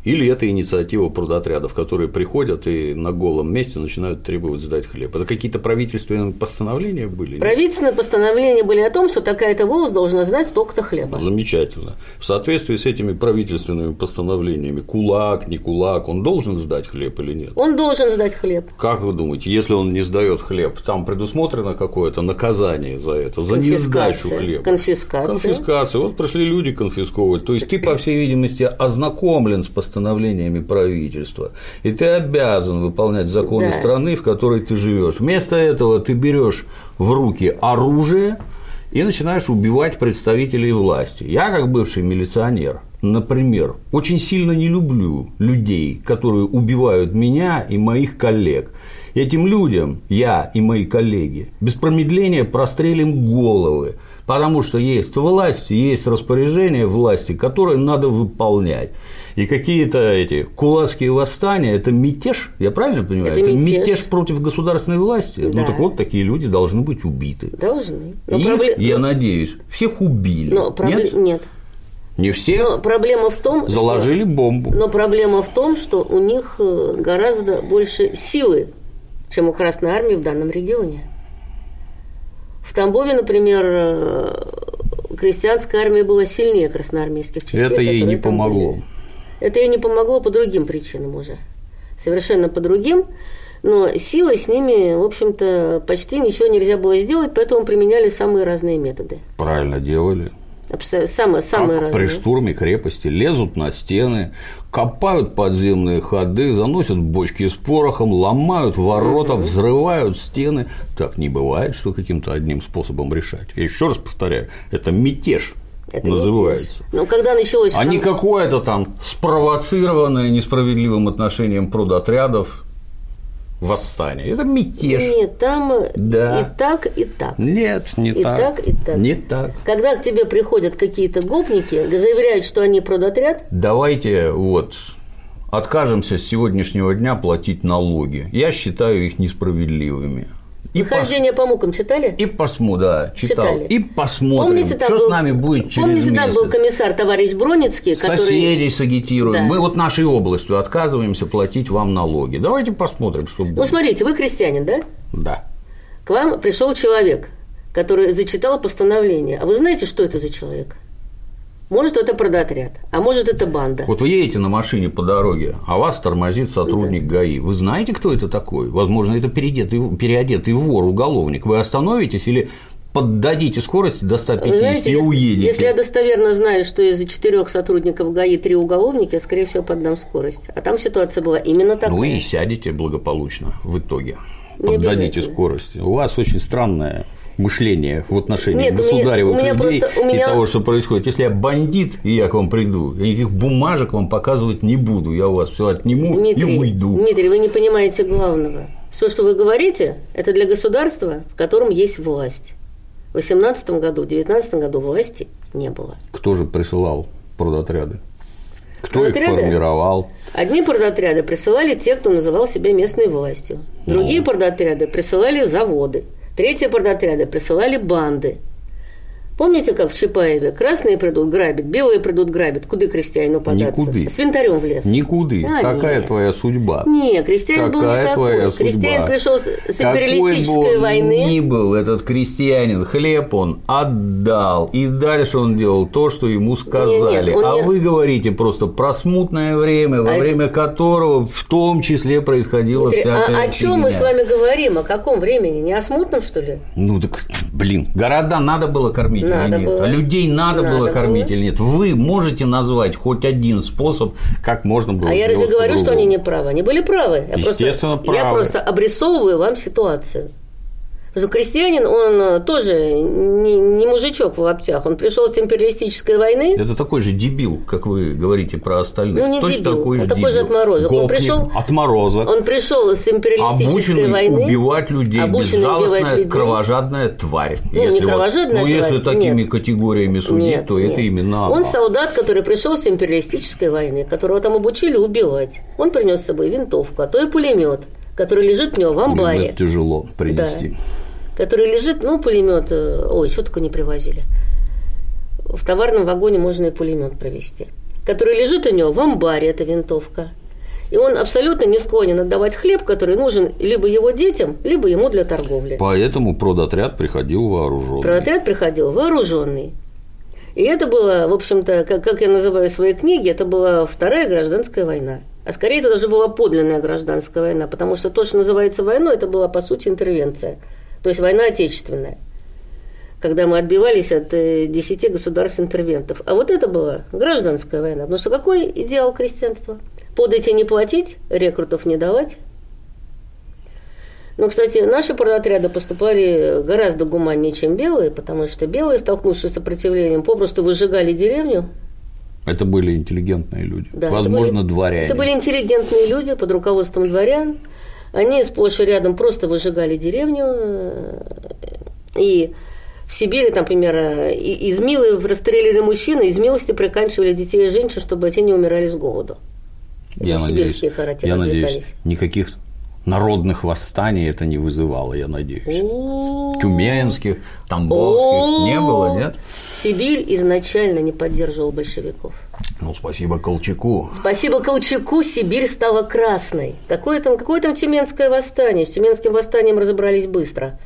или это инициатива прудотрядов, которые приходят и на голом месте начинают требовать сдать хлеб. Это какие-то правительственные постановления были? Правительственные постановления были о том, что такая-то волость должна знать столько-то хлеба. Замечательно. В соответствии с этими правительственными постановлениями, кулак, не кулак, он должен сдать хлеб или нет? Он должен сдать хлеб. Как вы думаете, если он не сдает хлеб, там предусмотрено какое-то наказание за это, за несдачу хлеба? Конфискация. Конфискация. Вот пришли люди конфисковывать. То есть ты, по всей видимости, ознакомлен с постановлением постановлениями правительства, и ты обязан выполнять законы да. страны, в которой ты живешь. Вместо этого ты берешь в руки оружие и начинаешь убивать представителей власти. Я, как бывший милиционер, например, очень сильно не люблю людей, которые убивают меня и моих коллег. Этим людям я и мои коллеги без промедления прострелим головы, потому что есть власть, есть распоряжение власти, которое надо выполнять. И какие-то эти кулацкие восстания – это мятеж, я правильно понимаю? Это, это мятеж. мятеж против государственной власти. Ну, да. Ну так вот, такие люди должны быть убиты. Должны. Но Их, проблем... я надеюсь, всех убили. Но проблем... Нет? Нет. Не все. Но проблема в том, заложили что... бомбу. Но проблема в том, что у них э, гораздо больше силы, чем у Красной Армии в данном регионе. В Тамбове, например, э, крестьянская армия была сильнее красноармейских частей. Это ей не помогло. Были. Это ей не помогло по другим причинам уже. Совершенно по другим. Но силой с ними, в общем-то, почти ничего нельзя было сделать, поэтому применяли самые разные методы. Правильно делали. Как разные. При штурме крепости лезут на стены, копают подземные ходы, заносят бочки с порохом, ломают ворота, угу. взрывают стены. Так не бывает, что каким-то одним способом решать. Я еще раз повторяю, это мятеж. Это называется. Но когда началось... А не какое-то там спровоцированное несправедливым отношением продотрядов восстание. Это мятеж. Нет, там да. и так, и так. Нет, не и так. И так, и так. Не так. Когда к тебе приходят какие-то гопники, заявляют, что они продотряд. Давайте вот откажемся с сегодняшнего дня платить налоги. Я считаю их несправедливыми. И Выхождение пос... по мукам читали? И посму, да, читал. Читали. И посмотрим, помните, там что был, с нами будет через помните, месяц. там был комиссар товарищ Броницкий, который… Соседей сагитируем. Да. Мы вот нашей областью отказываемся платить вам налоги. Давайте посмотрим, что будет. Ну, смотрите, вы крестьянин, да? Да. К вам пришел человек, который зачитал постановление. А вы знаете, что это за человек? Может, это продотряд, а может, это банда. Вот вы едете на машине по дороге, а вас тормозит сотрудник да. ГАИ. Вы знаете, кто это такой? Возможно, это переодетый, переодетый вор, уголовник. Вы остановитесь или поддадите скорости до 150 Вы знаете, и если, уедете. Если я достоверно знаю, что из четырех сотрудников ГАИ три уголовника, я, скорее всего, поддам скорость. А там ситуация была именно такая. Ну и сядете благополучно в итоге. Поддадите скорость. У вас очень странная мышление в отношении Нет, государевых у меня, людей просто, у меня... и того, что происходит. Если я бандит, и я к вам приду, я никаких бумажек вам показывать не буду, я у вас все отниму Дмитрий, и уйду. Дмитрий, вы не понимаете главного. Все, что вы говорите, это для государства, в котором есть власть. В 2018 году, в 2019 году власти не было. Кто же присылал продотряды? Кто продотряды? их формировал? Одни продотряды присылали те, кто называл себя местной властью. Другие ну. продотряды присылали заводы. Третьи продотряды присылали банды. Помните, как в Чапаеве? Красные придут грабить, белые придут грабить. Куда крестьяну податься? Никуды. С винтарем в лес. Никуды. А, Такая нет. твоя судьба. Не, крестьянин был не такой. Крестьянин пришел с империалистической Какой бы войны. ни был этот крестьянин, хлеб он отдал. И дальше он делал то, что ему сказали. Нет, нет, а не... вы говорите просто про смутное время, во а время это... которого в том числе происходило Дмитрий, всякое А о чем мы с вами говорим? О каком времени? Не о смутном, что ли? Ну так, блин, города надо было кормить надо или нет? Было. А людей надо, надо было кормить было. или нет? Вы можете назвать хоть один способ, как можно было А я разве говорю, что они не правы? Они были правы. Я Естественно, просто, правы. Я просто обрисовываю вам ситуацию. Что крестьянин, он э, тоже не, не мужичок в лаптях, он пришел с империалистической войны. Это такой же дебил, как вы говорите про остальных. Ну, не Точно дебил, такой же он такой же отморозок. Он Гопник, пришел- отморозок. Он пришел с империалистической Обученный войны. убивать людей, обученный безжалостная, убивать людей. кровожадная тварь. Ну, не вот- кровожадная ну, если тварь, такими нет. категориями судить, Нет, то это нет. именно Он она. солдат, который пришел с империалистической войны, которого там обучили убивать. Он принес с собой винтовку, а то и пулемет, который лежит у него в амбаре. Пулемет тяжело принести. Который лежит, ну, пулемет, ой, что только не привозили. В товарном вагоне можно и пулемет провести. Который лежит у него в амбаре, эта винтовка. И он абсолютно не склонен отдавать хлеб, который нужен либо его детям, либо ему для торговли. Поэтому продотряд приходил вооруженный. Продотряд приходил вооруженный. И это было, в общем-то, как, как я называю в своей книге, это была вторая гражданская война. А скорее это даже была подлинная гражданская война, потому что то, что называется войной, это была, по сути, интервенция. То есть война отечественная, когда мы отбивались от э, десяти государств-интервентов. А вот это была гражданская война. Потому что какой идеал крестьянства? Подать и не платить, рекрутов не давать. Но, кстати, наши продотряды поступали гораздо гуманнее, чем белые, потому что белые, столкнувшись с сопротивлением, попросту выжигали деревню. Это были интеллигентные люди. Да, это Возможно, были- дворяне. Это были интеллигентные люди под руководством дворян. Они сплошь и рядом просто выжигали деревню. э, И в Сибири, например, э, из милы расстреляли мужчин, из милости приканчивали детей и женщин, чтобы те не умирали с голоду. я надеюсь, я надеюсь, никаких народных восстаний это не вызывало, я надеюсь. Тюменских, Тамбовских не было, нет? Сибирь изначально не поддерживал большевиков. Ну, спасибо Колчаку. Спасибо Колчаку Сибирь стала красной. Какое там, какое там Тюменское восстание? С Тюменским восстанием разобрались быстро.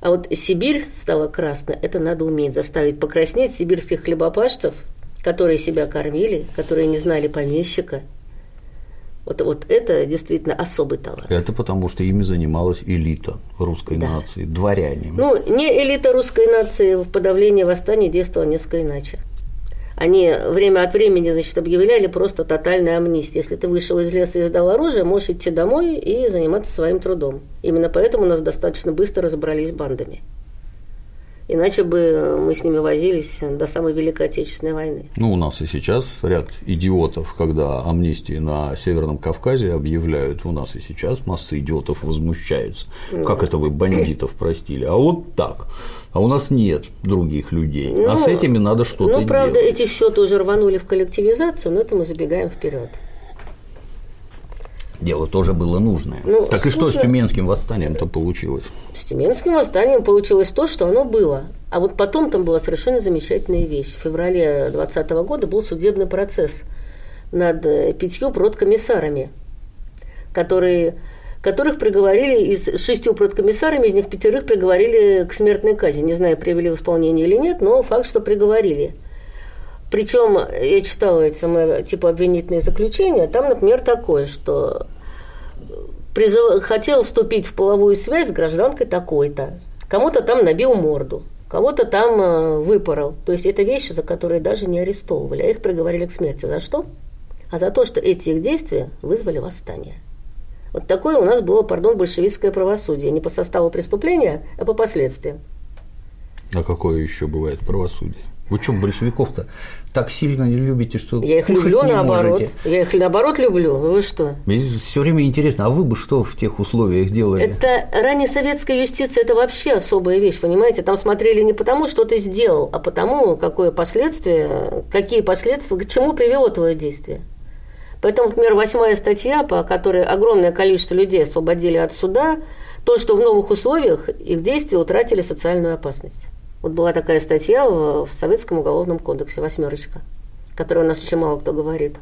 А вот Сибирь стала красной. Это надо уметь заставить покраснеть сибирских хлебопашцев, которые себя кормили, которые не знали помещика. Вот, вот это действительно особый талант. Это потому, что ими занималась элита русской Да. нации, дворяне. Ну, не элита русской нации в подавлении восстания действовала несколько иначе. Они время от времени, значит, объявляли просто тотальную амнистию. Если ты вышел из леса и сдал оружие, можешь идти домой и заниматься своим трудом. Именно поэтому у нас достаточно быстро разобрались с бандами. Иначе бы мы с ними возились до самой Великой Отечественной войны. Ну, у нас и сейчас ряд идиотов, когда амнистии на Северном Кавказе объявляют, у нас и сейчас масса идиотов возмущаются. Как это вы бандитов простили? А вот так. А у нас нет других людей. а Ну, с этими надо что-то Ну, правда, делать. эти счеты уже рванули в коллективизацию, но это мы забегаем вперед. Дело тоже было нужное. Ну, так и что с скучно. Тюменским восстанием-то получилось? С Тюменским восстанием получилось то, что оно было. А вот потом там была совершенно замечательная вещь. В феврале 2020 года был судебный процесс над э, пятью продкомиссарами, которые, которых приговорили, из шестью продкомиссарами, из них пятерых приговорили к смертной казни. Не знаю, привели в исполнение или нет, но факт, что приговорили. Причем я читала эти самые, типа обвинительные заключения, там, например, такое, что призыв... хотел вступить в половую связь с гражданкой такой-то. Кому-то там набил морду, кого-то там э, выпорол. То есть это вещи, за которые даже не арестовывали, а их приговорили к смерти. За что? А за то, что эти их действия вызвали восстание. Вот такое у нас было, пардон, большевистское правосудие. Не по составу преступления, а по последствиям. А какое еще бывает правосудие? Вы что, большевиков-то так сильно не любите, что Я их люблю наоборот. можете? Я их наоборот люблю. Вы что? Мне все время интересно, а вы бы что в тех условиях делали? Это ранее советская юстиция, это вообще особая вещь, понимаете? Там смотрели не потому, что ты сделал, а потому, какое последствие, какие последствия, к чему привело твое действие. Поэтому, например, восьмая статья, по которой огромное количество людей освободили от суда, то, что в новых условиях их действия утратили социальную опасность. Вот была такая статья в, в Советском уголовном кодексе, восьмерочка, которую у нас очень мало кто говорит.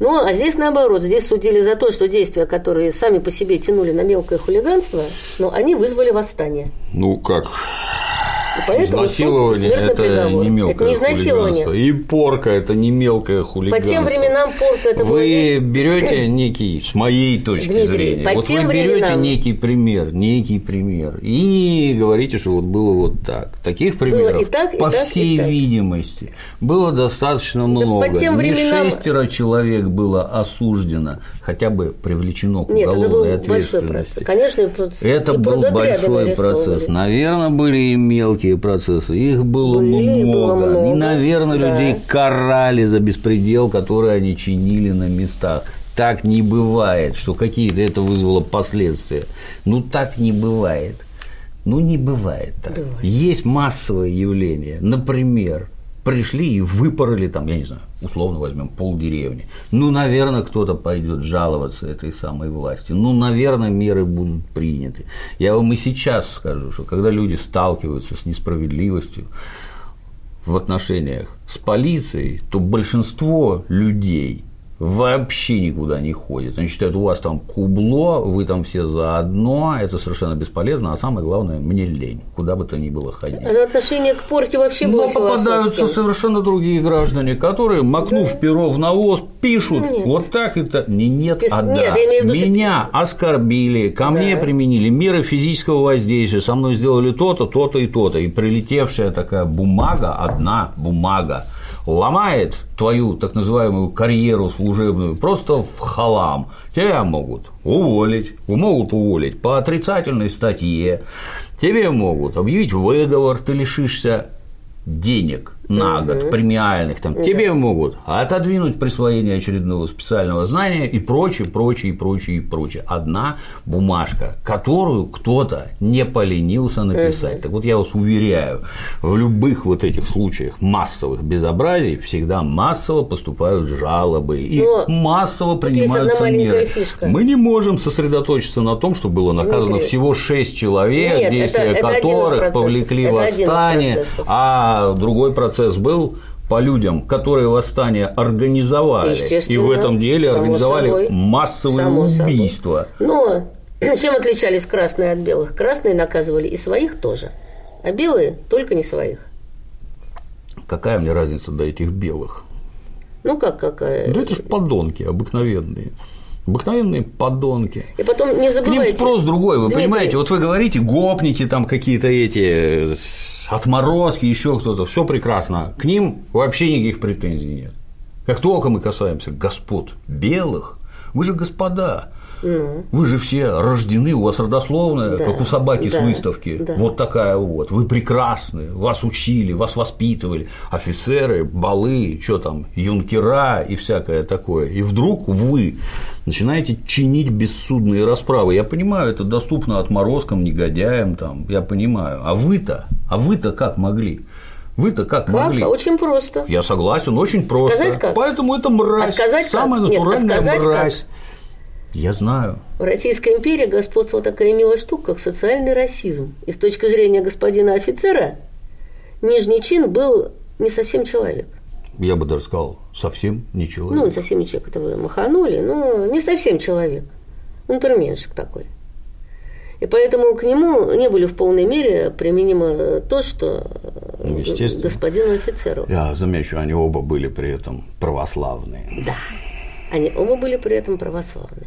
Ну, а здесь наоборот, здесь судили за то, что действия, которые сами по себе тянули на мелкое хулиганство, но они вызвали восстание. Ну как? Поэтому Изнасилование – это не мелкое это не хулиганство. И порка – это не мелкое хулиганство. По тем временам порка – это Вы берете (clears throat) некий, с моей точки Дмитрий, зрения, по вот тем вы берете временам... некий пример, некий пример, и говорите, что вот было вот так. Таких примеров, было и так, по и всей и так. видимости, было достаточно много. Да по тем временам... Не шестеро человек было осуждено, хотя бы привлечено к Нет, уголовной это был ответственности. Конечно. Это был большой процесс. Наверное, были и мелкие процессы. Их было были, много. Было много. И, наверное, да. людей карали за беспредел, который они чинили на местах. Так не бывает, что какие-то это вызвало последствия. Ну, так не бывает. Ну, не бывает так. Бывает. Есть массовые явления. Например, пришли и выпороли там, я не знаю, условно возьмем полдеревни. Ну, наверное, кто-то пойдет жаловаться этой самой власти. Ну, наверное, меры будут приняты. Я вам и сейчас скажу, что когда люди сталкиваются с несправедливостью в отношениях с полицией, то большинство людей вообще никуда не ходит. Они считают, у вас там кубло, вы там все заодно, это совершенно бесполезно, а самое главное, мне лень, куда бы то ни было ходить. А отношение к порке вообще было Но попадаются совершенно другие граждане, которые, макнув да. перо в навоз, пишут нет. вот так это. Не нет, Пис... а да. Нет, я виду, Меня что... оскорбили, ко да. мне применили меры физического воздействия, со мной сделали то-то, то-то и то-то. И прилетевшая такая бумага, одна бумага, ломает твою так называемую карьеру служебную просто в халам, тебя могут уволить, могут уволить по отрицательной статье, тебе могут объявить выговор, ты лишишься денег на угу. год премиальных, там, угу. тебе могут отодвинуть присвоение очередного специального знания и прочее, прочее, прочее, и прочее. Одна бумажка, которую кто-то не поленился написать. Угу. Так вот, я вас уверяю, в любых вот этих случаях массовых безобразий всегда массово поступают жалобы и Но массово принимаются меры. Фишка. Мы не можем сосредоточиться на том, что было наказано Дмитрий. всего 6 человек, Нет, действия это, это которых повлекли это восстание, а другой процесс процесс был по людям, которые восстание организовали, и в этом деле организовали собой, массовые убийства. Собой. Но (clears throat) чем отличались красные от белых? Красные наказывали и своих тоже, а белые только не своих. Какая мне разница до этих белых? Ну как какая? Да это же подонки обыкновенные. Обыкновенные подонки. И потом не забывайте. К ним спрос другой, вы Дмитрий... понимаете? Вот вы говорите, гопники там какие-то эти отморозки, еще кто-то, все прекрасно. К ним вообще никаких претензий нет. Как только мы касаемся господ белых, вы же господа, ну. Вы же все рождены, у вас родословная, да, как у собаки да, с выставки. Да. Вот такая вот. Вы прекрасны, вас учили, вас воспитывали. Офицеры, балы, что там, юнкера и всякое такое. И вдруг вы начинаете чинить бессудные расправы. Я понимаю, это доступно отморозкам, негодяям, там, я понимаю. А вы-то, а вы-то как могли? Вы-то как, как могли? Очень просто. Я согласен, очень просто. Сказать как? Поэтому это мразь. А сказать самая как? натуральная Нет, а мразь. Как? Я знаю. В Российской империи господствовала такая милая штука, как социальный расизм. И с точки зрения господина офицера, нижний чин был не совсем человек. Я бы даже сказал, совсем не человек. Ну, не совсем не человек, это вы маханули, но не совсем человек. Унтерменшик такой. И поэтому к нему не были в полной мере применимо то, что господину офицеру. Я замечу, они оба были при этом православные. Да, они оба были при этом православные.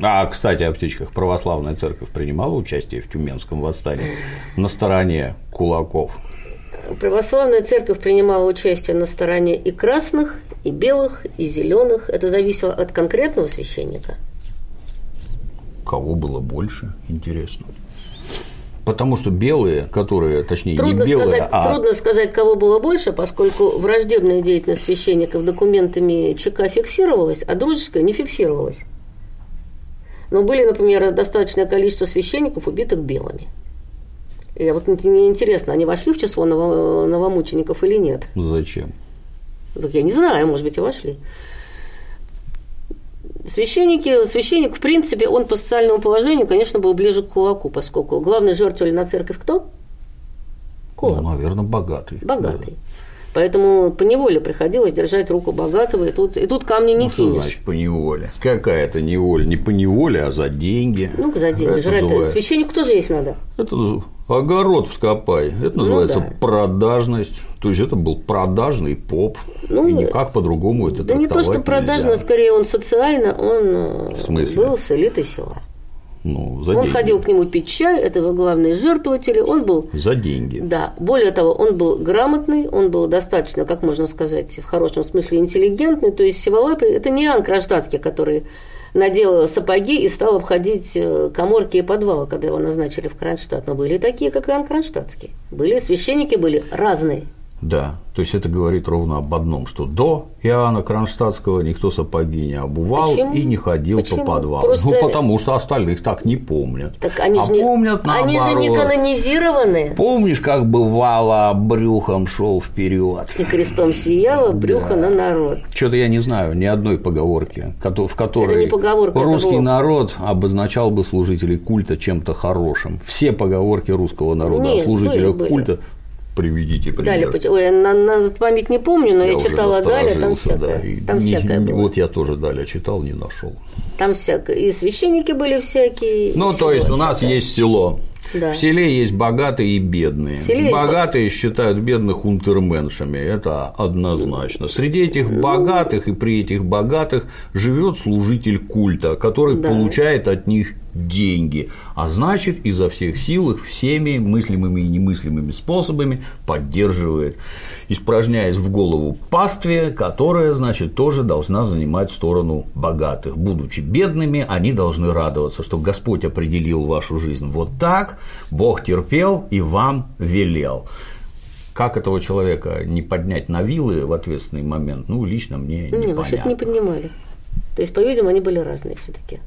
А, кстати, о птичках. Православная церковь принимала участие в Тюменском восстании на стороне кулаков. Православная церковь принимала участие на стороне и красных, и белых, и зеленых. Это зависело от конкретного священника. Кого было больше, интересно. Потому что белые, которые, точнее, трудно не белые, сказать, а... Трудно сказать, кого было больше, поскольку враждебная деятельность священников документами ЧК фиксировалась, а дружеская не фиксировалась. Но были, например, достаточное количество священников, убитых белыми. И вот мне интересно, они вошли в число новомучеников или нет? Зачем? Так я не знаю, может быть, и вошли. Священники, священник, в принципе, он по социальному положению, конечно, был ближе к кулаку, поскольку главной жертвой на церковь кто? Кулак. Ну, наверное, богатый. Богатый. Да. Поэтому по неволе приходилось держать руку богатого, и тут, и тут камни не ну, кинешь. Что значит по неволе? Какая это неволя? Не по неволе, а за деньги. Ну, за деньги. Жрать называет... священнику тоже есть надо. Это огород вскопай. Это называется Ну да. продажность. То есть это был продажный поп. Ну, и никак по-другому это Да не то, что продажно, нельзя. скорее он социально, он э, был с элитой села. Ну, за Он деньги. ходил к нему пить чай, это его главные жертвователи, он был За деньги. Да, более того, он был грамотный, он был достаточно, как можно сказать, в хорошем смысле интеллигентный. То есть Севалапи – это не Иоанн Кронштадтский, который надел сапоги и стал обходить э, коморки и подвалы, когда его назначили в Кронштадт. Но были такие, как Иоанн Кронштадтский. Были, священники были разные. Да, то есть это говорит ровно об одном, что до Иоанна Кронштадтского никто сапоги не обувал Почему? и не ходил Почему? по подвалу. Просто- Ну, потому что остальных так не помнят. Так они а же не, помнят они же не наоборот. канонизированы. Помнишь, как бывало, брюхом шел вперед? И крестом сияло брюхо на народ. Что-то я не знаю ни одной поговорки, в которой не поговорка, это русский было- народ обозначал бы служителей культа чем-то хорошим. Все поговорки русского народа Нет, о служителях были, были. культа приведите Далее, пример. поч- ой, на, на память не помню, но я, уже читала далее, там всякое, да, там не- всякое было. Вот я тоже далее читал, не нашел. Там всякое. И священники были всякие. Ну, то есть у нас всякое. есть село. Да. В селе есть богатые и бедные. В селе есть богатые считают бедных унтерменшами, это однозначно. Среди этих Ну. богатых и при этих богатых живет служитель культа, который Да. получает от них деньги, а значит изо всех сил их всеми мыслимыми и немыслимыми способами поддерживает, испражняясь в голову пастве, которая, значит, тоже должна занимать сторону богатых. Будучи бедными, они должны радоваться, что Господь определил вашу жизнь вот так, Бог терпел и вам велел. Как этого человека не поднять на вилы в ответственный момент, ну, лично мне Не, вообще-то непонятно. не поднимали. То есть, по-видимому, они были разные все-таки.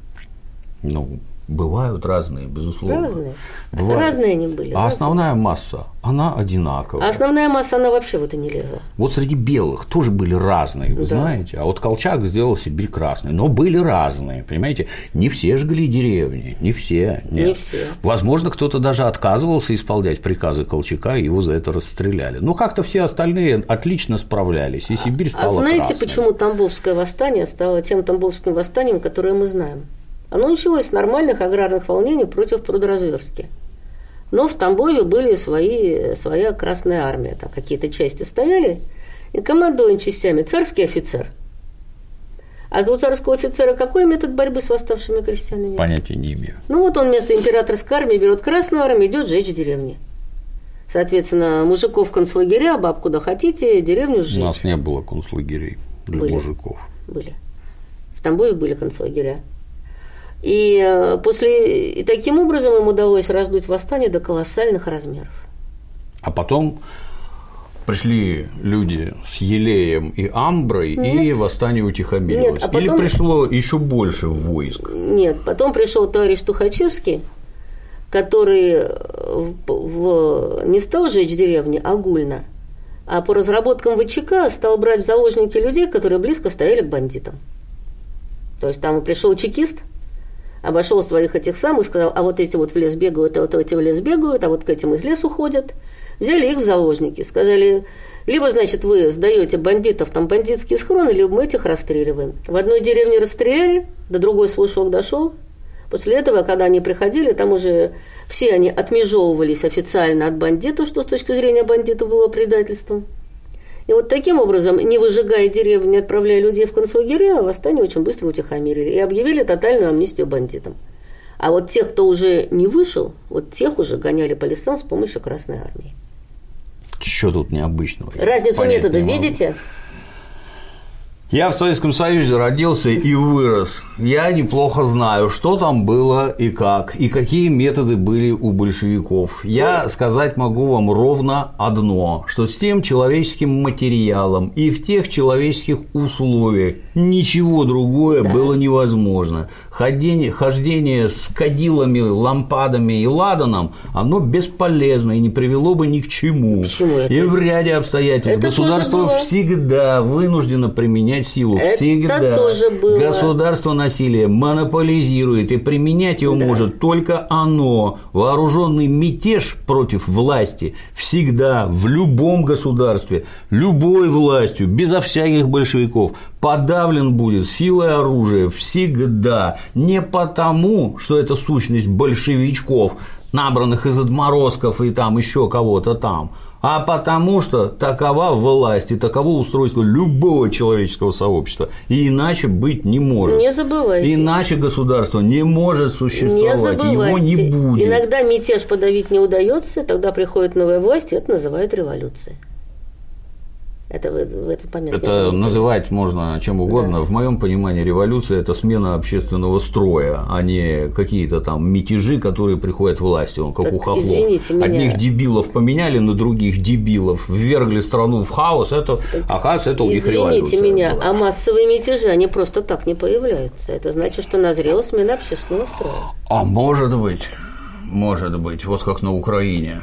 Ну, бывают разные, безусловно. Разные. Бывают. Разные они были. А разные. основная масса, она одинаковая. А основная масса, она вообще в это не лезла. Вот среди белых тоже были разные, вы Да. знаете. А вот Колчак сделал Сибирь красной, но были разные, понимаете. Не все жгли деревни, не все. нет. Не все. Возможно, кто-то даже отказывался исполнять приказы Колчака, и его за это расстреляли. Но как-то все остальные отлично справлялись, и Сибирь А стала знаете, красной. почему Тамбовское восстание стало тем Тамбовским восстанием, которое мы знаем? Оно началось с нормальных аграрных волнений против прудоразверстки. Но в Тамбове были свои, своя Красная Армия, там какие-то части стояли, и командовал частями царский офицер. А у царского офицера какой метод борьбы с восставшими крестьянами? Понятия не имею. Ну вот он вместо императорской армии берет Красную армию, идет жечь деревни. Соответственно, мужиков концлагеря, баб куда хотите, деревню У сжечь. нас не было концлагерей для Были. мужиков. были. В Тамбове были концлагеря. И э, после и таким образом им удалось раздуть восстание до колоссальных размеров. А потом пришли люди с Елеем и Амброй, и восстание утихомирилось. Нет, а потом- Или пришло еще больше войск. Нет, потом пришел товарищ Тухачевский, который э, в- в- не стал жечь деревни огульно, а по разработкам ВЧК стал брать в заложники людей, которые близко стояли к бандитам. То есть там пришел чекист, обошел своих этих самых, сказал, а вот эти вот в лес бегают, а вот эти в лес бегают, а вот к этим из лесу ходят. Взяли их в заложники, сказали, либо, значит, вы сдаете бандитов, там бандитские схроны, либо мы этих расстреливаем. В одной деревне расстреляли, до другой слушок дошел. После этого, когда они приходили, там уже все они отмежевывались официально от бандитов, что с точки зрения бандитов было предательством. И вот таким образом, не выжигая деревни, не отправляя людей в концлагеря, восстание очень быстро утихомирили и объявили тотальную амнистию бандитам. А вот тех, кто уже не вышел, вот тех уже гоняли по лесам с помощью Красной Армии. Что тут необычного? Разницу метода не могу. видите? Я в Советском Союзе родился и вырос. Я неплохо знаю, что там было и как, и какие методы были у большевиков. Я сказать могу вам ровно одно, что с тем человеческим материалом и в тех человеческих условиях ничего другое было невозможно. Ходение, хождение с кадилами, лампадами и ладаном, оно бесполезно и не привело бы ни к чему. Почему это? И в ряде обстоятельств Это государство всегда вынуждено применять силу. Это всегда. тоже было. Государство насилие монополизирует, и применять его может только оно. Вооруженный мятеж против власти всегда в любом государстве, любой властью, безо всяких большевиков, подавлен будет силой оружия всегда. Не потому, что это сущность большевичков, набранных из отморозков и там еще кого-то там, а потому что такова власть и таково устройство любого человеческого сообщества. И иначе быть не может. Не забывайте. Иначе государство не может существовать, не забывайте. его не будет. Иногда мятеж подавить не удается, тогда приходит новая власть, и это называют революцией. Это в, в этот момент. Это называть можно чем угодно. Да. В моем понимании революция это смена общественного строя, а не какие-то там мятежи, которые приходят власти, он как так, у хохлов. Извините меня. Одних дебилов поменяли на других дебилов, ввергли страну в хаос, это, так, оказывается, это у них революция. Извините меня, была. а массовые мятежи, они просто так не появляются. Это значит, что назрела смена общественного строя. А может быть, может быть, вот как на Украине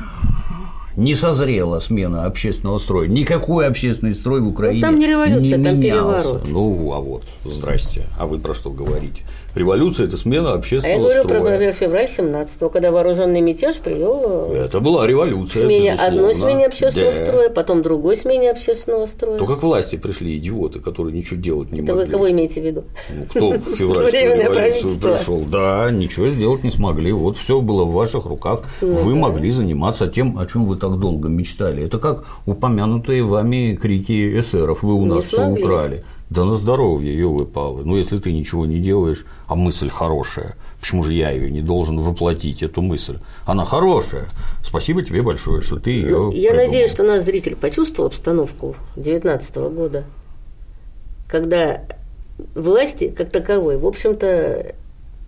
не созрела смена общественного строя. Никакой общественный строй в Украине ну, там не революция, не там менялся. переворот. Ну, а вот, здрасте. А вы про что говорите? Революция – это смена общественного строя. А я говорю строя. про февраль 17 когда вооруженный мятеж привел Это была революция, смене безусловно. одной смене общественного да. строя, потом другой смене общественного строя. То как власти пришли идиоты, которые ничего делать не Это могли. вы кого имеете в виду? Ну, кто в (laughs) февральскую революцию пришел? Да, ничего сделать не смогли. Вот все было в ваших руках. Ну вы могли заниматься тем, о чем вы так долго мечтали. Это как упомянутые вами крики эсеров. Вы у нас все украли. Да на здоровье, елы палы. Ну, если ты ничего не делаешь, а мысль хорошая, почему же я ее не должен воплотить, эту мысль? Она хорошая. Спасибо тебе большое, что ты ее. Ну, я надеюсь, что наш зритель почувствовал обстановку 2019 года, когда власти, как таковой, в общем-то,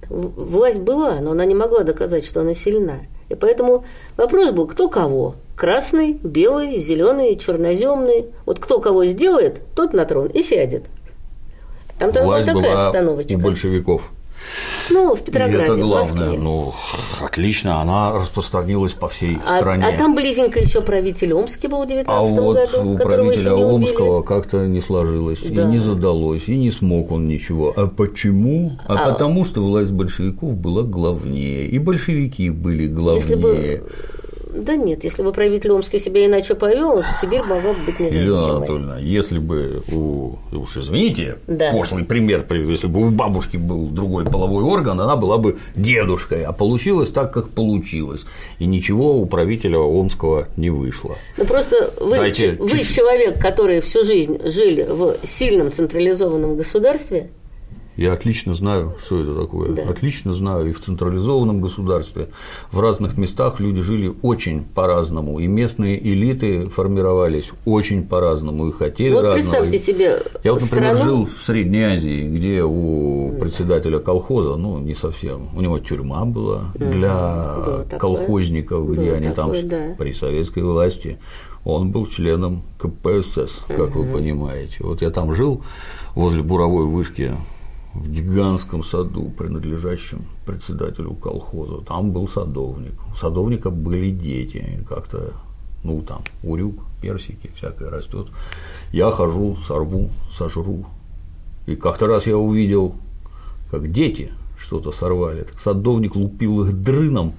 власть была, но она не могла доказать, что она сильна. И поэтому вопрос был, кто кого? Красный, белый, зеленый, черноземный. Вот кто кого сделает, тот на трон и сядет. Там Власть такая была обстановочка. у большевиков. Ну, в И Петрограде, это в главное. Москве. Ну, отлично, она распространилась по всей А, стране. а там близенько еще правитель Омский был в 19 А вот году, у правителя. Омского как-то не сложилось, Да. и не задалось, и не смог он ничего. А почему? А, А- потому что власть большевиков была главнее, и большевики были главнее. Если бы Да нет, если бы правитель Омский себя иначе повел, Сибирь могла бы быть Елена независимой. Анатольевна, если бы у, уж извините, Да. пошлый пример, приведу, если бы у бабушки был другой половой орган, она была бы дедушкой, а получилось так, как получилось, и ничего у правителя Омского не вышло. Ну просто вы, Дайте вы человек, который всю жизнь жили в сильном централизованном государстве, Я отлично знаю, что это такое. Да. Отлично знаю. И в централизованном государстве в разных местах люди жили очень по-разному. И местные элиты формировались очень по-разному. И хотели вот разного. представьте себе Я вот, например, страну, жил в Средней Азии, где у председателя колхоза, ну, не совсем, у него тюрьма была для было такое. колхозников, где Было они такое, там да. при советской власти. Он был членом КПСС, как вы понимаете. Вот я там жил возле буровой вышки в гигантском саду, принадлежащем председателю колхоза. Там был садовник. У садовника были дети. Как-то, ну, там, урюк, персики, всякое растет. Я хожу, сорву, сожру. И как-то раз я увидел, как дети что-то сорвали. Так садовник лупил их дрыном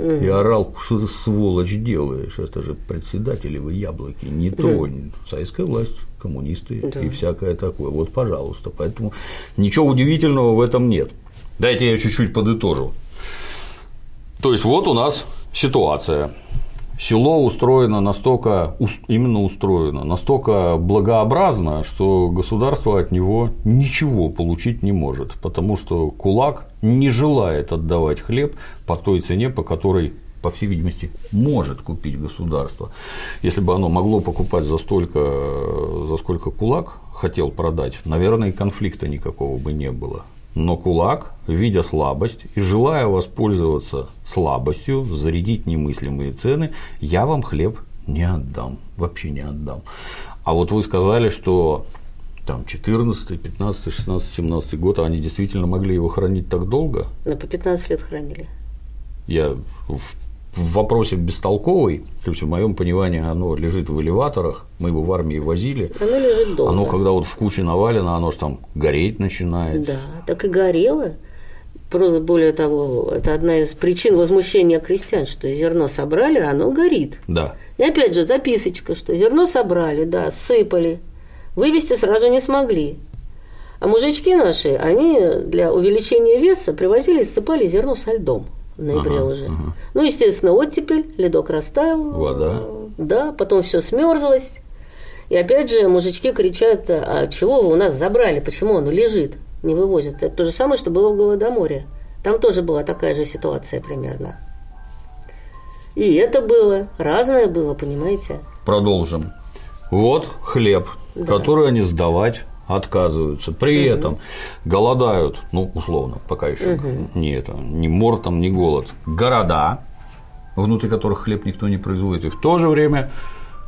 и орал, что ты сволочь делаешь, это же председателевы яблоки, не то, советская власть, коммунисты Да. и всякое такое. Вот, пожалуйста, поэтому ничего удивительного в этом нет. Дайте я чуть-чуть подытожу. То есть вот у нас ситуация. Село устроено настолько, именно устроено, настолько благообразно, что государство от него ничего получить не может, потому что кулак не желает отдавать хлеб по той цене, по которой по всей видимости, может купить государство. Если бы оно могло покупать за столько, за сколько кулак хотел продать, наверное, и конфликта никакого бы не было. Но кулак, видя слабость и желая воспользоваться слабостью, зарядить немыслимые цены, я вам хлеб не отдам, вообще не отдам. А вот вы сказали, что там 14, 15, 16, 17 год, а они действительно могли его хранить так долго? Ну, по 15 лет хранили. Я в, в вопросе бестолковый, то есть в моем понимании оно лежит в элеваторах, мы его в армии возили, Оно лежит долго. оно когда вот в куче навалено, оно же там гореть начинает. Да, так и горело. Более того, это одна из причин возмущения крестьян, что зерно собрали, а оно горит. Да. И опять же записочка, что зерно собрали, да, сыпали, вывести сразу не смогли. А мужички наши, они для увеличения веса привозили и ссыпали зерно со льдом в ноябре Ага, уже. Ну, естественно, оттепель, ледок растаял. Вода. Да, потом все смерзлось. И опять же, мужички кричат, а чего вы у нас забрали, почему он лежит, не вывозится. Это то же самое, что было в Голодоморе. Там тоже была такая же ситуация примерно. И это было, разное было, понимаете? Продолжим. Вот хлеб, который они сдавать отказываются. При этом голодают, ну, условно, пока еще не это, не мор там, не голод. Города, внутри которых хлеб никто не производит. И в то же время,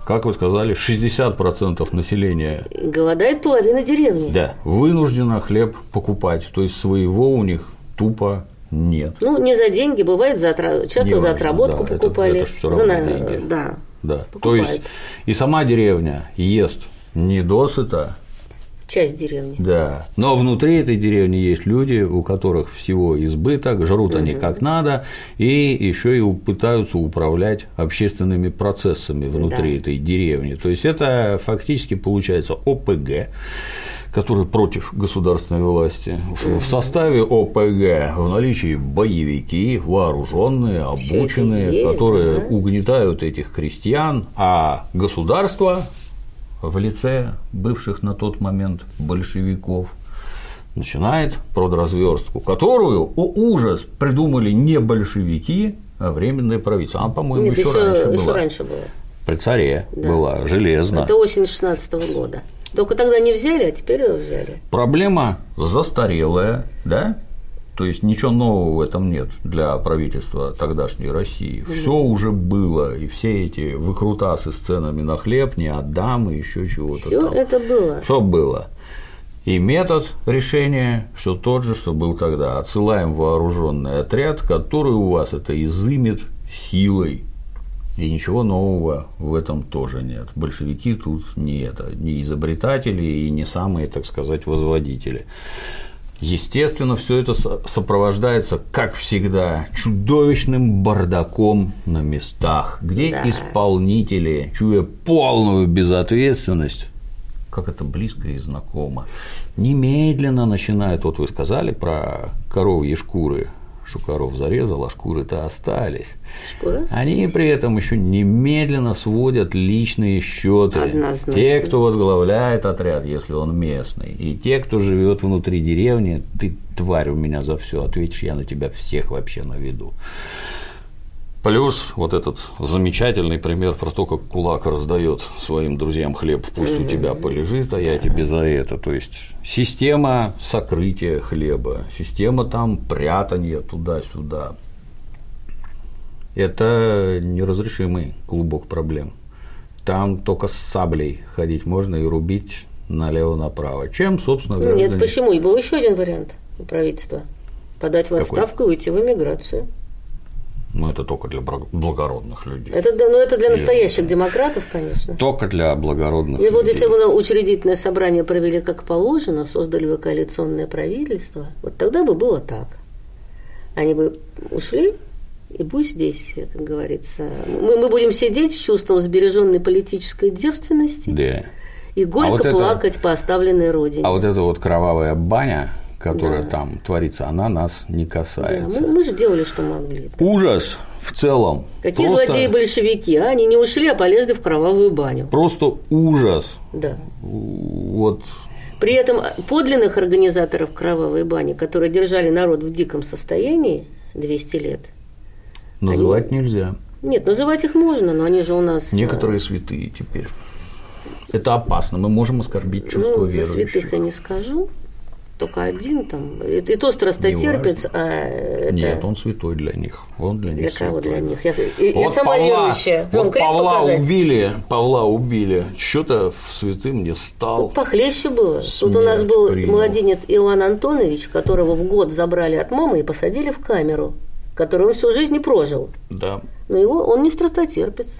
как вы сказали, 60% населения голодает половина деревни. да, вынуждена хлеб покупать. То есть своего у них тупо нет. Ну, не за деньги, бывает за отра- часто Неважно, за отработку да, это- покупали. это всё За равно на- деньги. Да. Да. То есть и сама деревня ест не досыта, Часть деревни. Да, но внутри этой деревни есть люди, у которых всего избыток, жрут они как надо, и еще и пытаются управлять общественными процессами внутри Да. этой деревни. То есть это фактически получается ОПГ, который против государственной власти. В- составе ОПГ в наличии боевики, вооруженные, обученные, есть, которые да. угнетают этих крестьян, а государство в лице бывших на тот момент большевиков начинает продразверстку, которую, о ужас, придумали не большевики, а временное правительство. А, по-моему, еще, еще, раньше еще была. раньше было. При царе Да. была железно. Это осень 16 года. Только тогда не взяли, а теперь его взяли. Проблема застарелая, да? То есть ничего нового в этом нет для правительства тогдашней России. Все уже было, и все эти выкрутасы с ценами на хлеб не отдам, и еще чего-то Все это было. Что было? И метод решения все тот же, что был тогда. Отсылаем вооруженный отряд, который у вас это изымет силой. И ничего нового в этом тоже нет. Большевики тут не это, не изобретатели и не самые, так сказать, возводители. Естественно, все это со- сопровождается, как всегда, чудовищным бардаком на местах, где Да. исполнители, чуя полную безответственность, как это близко и знакомо, немедленно начинают, вот вы сказали про коровьи шкуры, что коров зарезал, а шкуры-то остались. Шкура? Они при этом еще немедленно сводят личные счеты. Однозначно. Те, кто возглавляет отряд, если он местный, и те, кто живет внутри деревни, ты тварь у меня за все, ответишь, я на тебя всех вообще наведу. Плюс вот этот замечательный пример про то, как кулак раздает своим друзьям хлеб, пусть у тебя полежит, а я тебе за это. То есть система сокрытия хлеба, система там прятания туда-сюда. Это неразрешимый клубок проблем. Там только с саблей ходить можно и рубить налево-направо. Чем, собственно, Ну, Нет, почему? И был еще один вариант у правительства. Подать в Какой? отставку и уйти в эмиграцию. Ну, это только для благородных людей. Это, ну, это для настоящих демократов, конечно. Только для благородных И вот людей. если бы учредительное собрание провели как положено, создали бы коалиционное правительство, вот тогда бы было так. Они бы ушли, и будь здесь, как говорится. Мы, мы будем сидеть с чувством сбереженной политической девственности Да. и горько вот это- плакать по оставленной родине. А вот эта вот кровавая баня, которая Да. там творится, она нас не да, касается. мы, мы же делали, что могли. Ужас в целом. Какие Просто- злодеи-большевики, а? Они не ушли, а полезли в кровавую баню. Просто ужас. Да. Вот При этом подлинных организаторов кровавой бани, которые держали народ в диком состоянии 200 лет, называть нельзя. нет, называть их можно, но они же у нас... э, Некоторые святые теперь. Это опасно. Мы можем оскорбить чувство ну, верующих. святых я не скажу, только один там, и, и то страстотерпец, а это Нет, он святой для них. Он для них для кого святой. для них? Я, я Вот сама Павла, верующая. Вам вот крест Павла показать? убили, Павла убили. Что-то святым не стал. Тут похлеще было. Тут у нас был принял. младенец Иоанн Антонович, которого в год забрали от мамы и посадили в камеру, которую он всю жизнь не прожил. Да. Но его он не страстотерпец.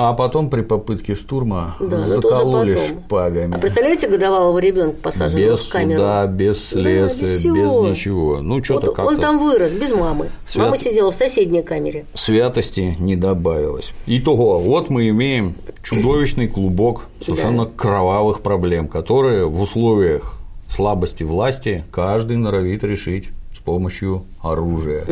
А потом при попытке штурма Да, закололи шпагами. А представляете годовалого ребенка, посаженного без в камеру? суда, без Да, следствия, без без, всего. ничего. Ну, что-то Вот как-то он там вырос, без мамы. Свят- Мама сидела в соседней камере. святости не добавилось. Итого, вот мы имеем чудовищный клубок совершенно кровавых проблем, которые в условиях слабости власти каждый норовит решить с помощью оружия.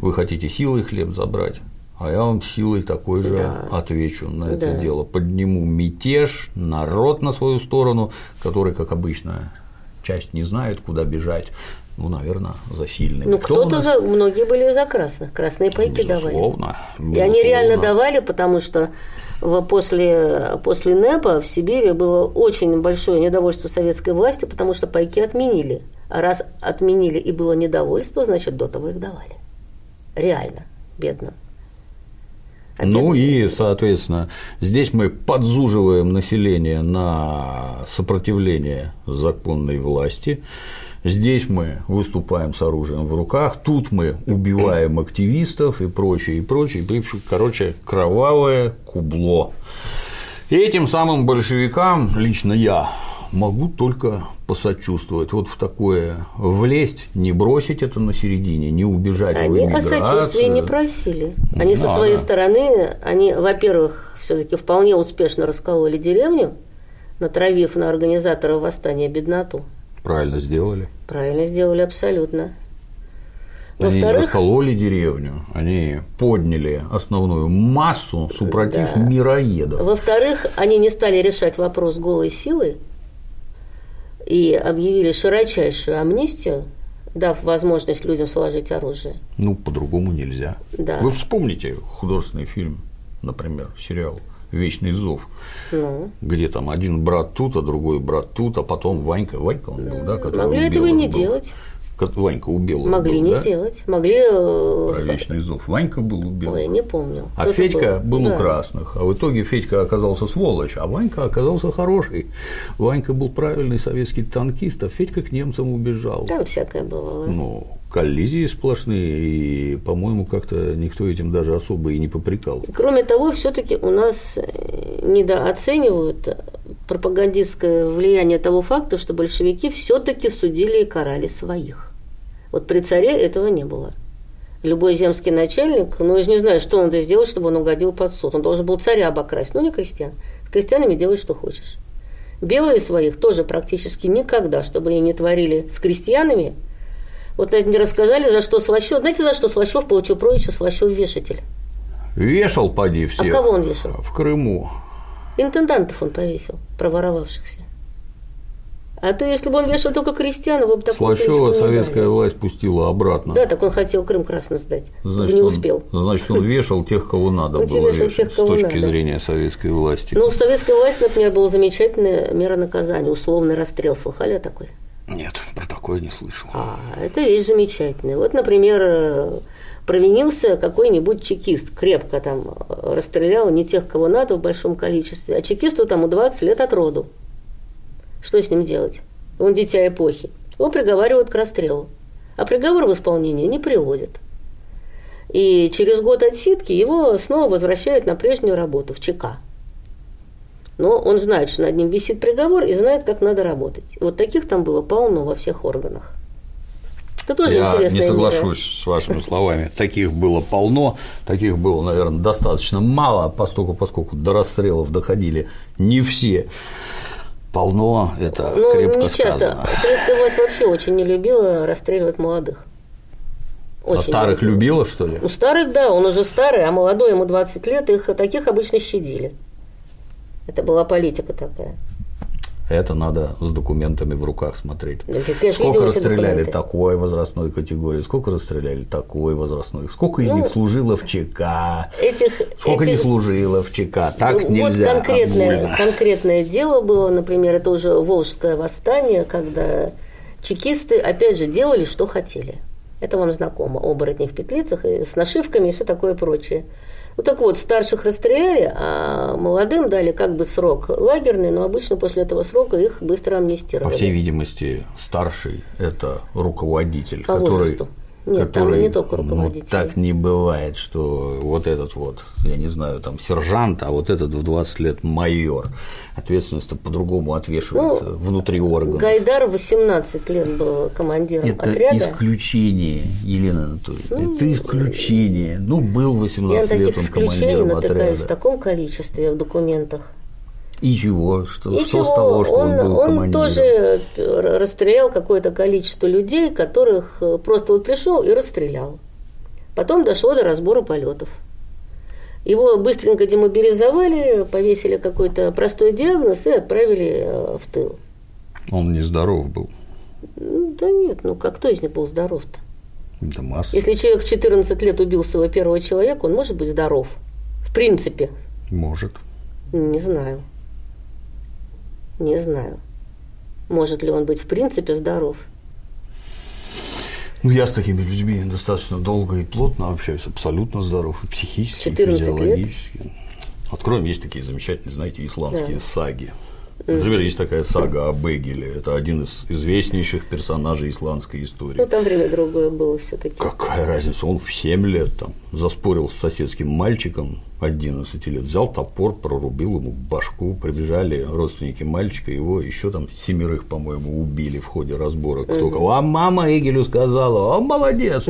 Вы хотите силой хлеб забрать? А я вам силой такой же Да. отвечу на это Да. дело. Подниму мятеж, народ на свою сторону, который, как обычно, часть не знает, куда бежать. Ну, наверное, за сильными. Ну, Кто кто-то нас? за, многие были за красных, красные пайки давали. Безусловно. И они реально безусловно. давали, потому что после, после НЭПа в Сибири было очень большое недовольство советской властью, потому что пайки отменили. А раз отменили и было недовольство, значит, до того их давали. Реально, бедным. А Ну и, соответственно, здесь мы подзуживаем население на сопротивление законной власти. Здесь мы выступаем с оружием в руках, тут мы убиваем активистов и прочее, и прочее. Короче, кровавое кубло. И этим самым большевикам лично я могу только посочувствовать. Вот в такое влезть, не бросить это на середине, не убежать в Они о эмиграцию. сочувствии не просили. Они со Надо. своей стороны, они, во-первых, все-таки вполне успешно раскололи деревню, натравив на организатора восстания бедноту. Правильно сделали. Правильно сделали абсолютно. Они не раскололи деревню, они подняли основную массу супротив Да. мироедов. во-вторых, они не стали решать вопрос голой силой и объявили широчайшую амнистию, дав возможность людям сложить оружие. Ну, по-другому нельзя. Да. Вы вспомните художественный фильм, например, сериал «Вечный зов», Ну, где там один брат тут, а другой брат тут, а потом Ванька, Ванька он был, да, который могли этого и не был. делать. Ванька у Могли был, не да? делать. Могли. э, Про «Вечный зов». Ванька был у Белых. Ой, не помню. А Кто-то Федька был, Да. у красных, а в итоге Федька оказался сволочь, а Ванька оказался хороший. Ванька был правильный советский танкист, а Федька к немцам убежал. Там всякое бывало. Ну, коллизии сплошные, и, по-моему, как-то никто этим даже особо и не попрекал. Кроме того, все-таки у нас э, недооценивают пропагандистское влияние того факта, что большевики все-таки судили и карали своих. Вот при царе этого не было. Любой земский начальник, ну я же не знаю, что он надо сделать, чтобы он угодил под суд. Он должен был царя обокрасть, но не крестьян. С крестьянами делай, что хочешь. Белые своих тоже практически никогда, чтобы они не творили с крестьянами. Вот мне рассказали, за что Слащев. Знаете, за что Слащев получил прозвище Слащев вешатель? Вешал, поди, всех. А кого он вешал? В Крыму. Интендантов он повесил, проворовавшихся. А то, если бы он вешал только крестьян, вы бы такого Слащева советская дали. власть пустила обратно. Да, так он хотел Крым красно сдать, Значит, не он- успел. значит, он вешал тех, кого надо Он было вешать тех, с кого точки надо. зрения советской власти. Ну, в советской власти, например, была замечательная мера наказания, условный расстрел. Слыхали о такой? Нет, про такое не слышал. А, это вещь замечательная. Вот, например, э, провинился какой-нибудь чекист, крепко там э, расстрелял не тех, кого надо в большом количестве, а чекисту тому 20 лет от роду. Что с ним делать? Он дитя эпохи. Его приговаривают к расстрелу. А приговор в исполнение не приводят. И через год отсидки его снова возвращают на прежнюю работу, в ЧК. Но он знает, что над ним висит приговор и знает, как надо работать. Вот таких там было полно во всех органах. Это тоже Я интересная не мера. соглашусь с вашими словами. Таких было полно, таких было, наверное, достаточно мало, поскольку, поскольку до расстрелов доходили не все. Полно, это Ну, крепко не часто. сказано. Советская власть вообще очень не любила расстреливать молодых. А Очень старых не любила, что ли? Ну, старых, да, он уже старый, а молодой, ему 20 лет, их таких обычно щадили. Это была политика такая. Это надо с документами в руках смотреть. Да, конечно, Сколько расстреляли такой возрастной категории, сколько расстреляли такой возрастной, сколько из Ну, них служило в ЧК, Этих, сколько не этих- служило в ЧК, так Ну, нельзя. Вот конкретное, конкретное дело было, например, это уже Волжское восстание, когда чекисты, опять же, делали, что хотели. Это вам знакомо, оборотни в петлицах, и с нашивками и все такое прочее. Ну так вот, старших расстреляли, а молодым дали как бы срок лагерный, но обычно после этого срока их быстро амнистировали. По всей видимости, старший – это руководитель, По который, возрасту. Нет, там который, не только ну, руководители. так не бывает, что вот этот вот, я не знаю, там сержант, а вот этот в 20 лет майор. Ответственность по-другому отвешивается Ну, внутри органов. Гайдар 18 лет был командиром Это отряда. исключение, Елена Анатольевна. это исключение. Ну, был Я на 18 лет таких он исключений командиром натыкаюсь в отряда. таком количестве в документах. И чего? Что, И что чего? с того, что он, он, был он тоже расстрелял какое-то количество людей, которых э, просто вот пришел и расстрелял. Потом дошло до разбора полетов. Его быстренько демобилизовали, повесили какой-то простой диагноз и отправили э, в тыл. Он нездоров был. Да нет, ну как кто из них был здоров-то? Да масса. Если человек в 14 лет убил своего первого человека, он может быть здоров. В принципе. Может. Не знаю. Не знаю. Может ли он быть в принципе здоров? Ну, я с такими людьми достаточно долго и плотно общаюсь, абсолютно здоров, и психически, и 14 лет? физиологически. Откроем, есть такие замечательные, знаете, исламские Да. саги. Например, есть такая сага о Бегеле. Это один из известнейших персонажей исландской истории. Ну, там время другое было все-таки. Какая разница? Он в 7 лет там заспорил с соседским мальчиком 11 лет, взял топор, прорубил ему башку, прибежали родственники мальчика, его еще там семерых, по-моему, убили в ходе разбора. Кто кого. А мама Эгелю сказала, а молодец,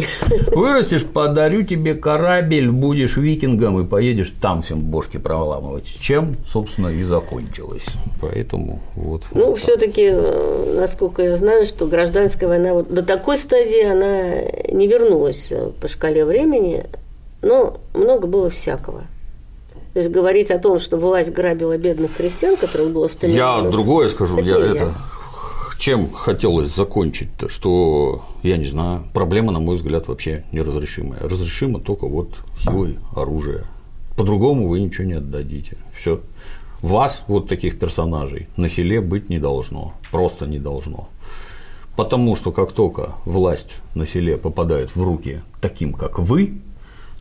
вырастешь, подарю тебе корабль, будешь викингом и поедешь там всем бошки проламывать. Чем, собственно, и закончилось. Поэтому вот. Ну, вот так. все-таки, насколько я знаю, что гражданская война вот до такой стадии она не вернулась э, по шкале времени, но много было всякого. То есть говорить о том, что власть грабила бедных крестьян, которых было 100 Я миллионов, другое скажу, это я нельзя. это чем хотелось закончить-то, что, я не знаю, проблема, на мой взгляд, вообще неразрешимая. Разрешима только вот силой оружия. По-другому вы ничего не отдадите. Все. Вас, вот таких персонажей, на селе быть не должно. Просто не должно. Потому что как только власть на селе попадает в руки таким, как вы,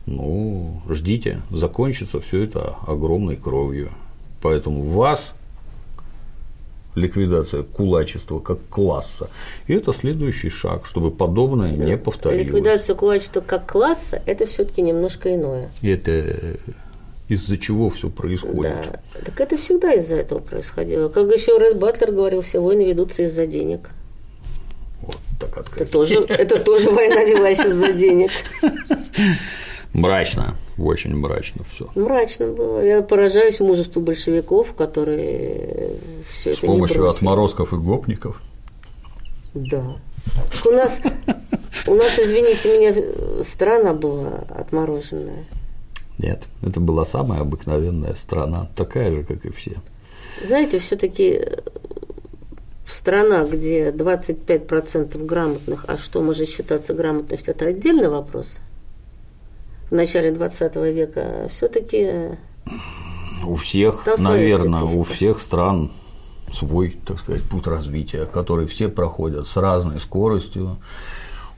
ну, ждите, закончится все это огромной кровью. Поэтому вас ликвидация кулачества как класса. И это следующий шаг, чтобы подобное не повторилось. Ликвидация кулачества как класса – это все-таки немножко иное. И это из-за чего все происходит. Да. Так это всегда из-за этого происходило. Как еще Рэд Батлер говорил, все войны ведутся из-за денег. Вот так Это открыто. тоже, это тоже война велась из-за денег. (laughs) Мрачно, очень мрачно все. Мрачно было. Я поражаюсь мужеству большевиков, которые все С это не помощью бросили. отморозков и гопников. Да. Так у нас, у нас, извините меня, страна была отмороженная. Нет, это была самая обыкновенная страна, такая же, как и все. Знаете, все-таки страна, где 25% грамотных, а что может считаться грамотностью, это отдельный вопрос. В начале 20 века все-таки У всех, наверное, у всех стран свой, так сказать, путь развития, который все проходят с разной скоростью,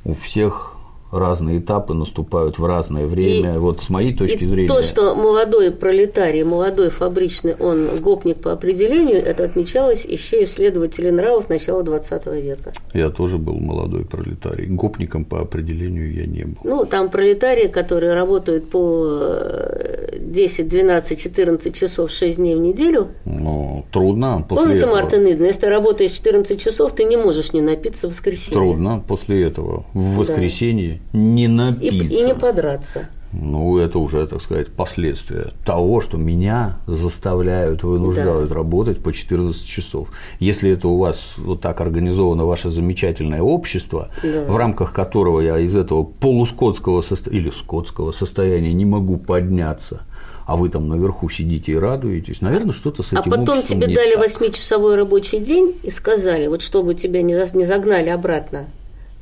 у всех разные этапы наступают в разное время. И- вот с моей точки и зрения. то, что молодой пролетарий, молодой фабричный, он гопник по определению, это отмечалось еще исследователи нравов начала 20 века. Я тоже был молодой пролетарий. Гопником по определению я не был. Ну, там пролетарии, которые работают по э, 10, 12, 14 часов 6 дней в неделю. Но трудно после Помните этого. Мартин Иден? Если ты работаешь 14 часов, ты не можешь не напиться в воскресенье. Трудно после этого в воскресенье не И, напиться. и не подраться. Ну, это уже, так сказать, последствия того, что меня заставляют, вынуждают Да. работать по 14 часов. Если это у вас вот так организовано ваше замечательное общество, Да. в рамках которого я из этого полускотского состояния или скотского состояния не могу подняться, а вы там наверху сидите и радуетесь, наверное, что-то с А этим потом обществом тебе дали восьмичасовой рабочий день и сказали, вот чтобы тебя не загнали обратно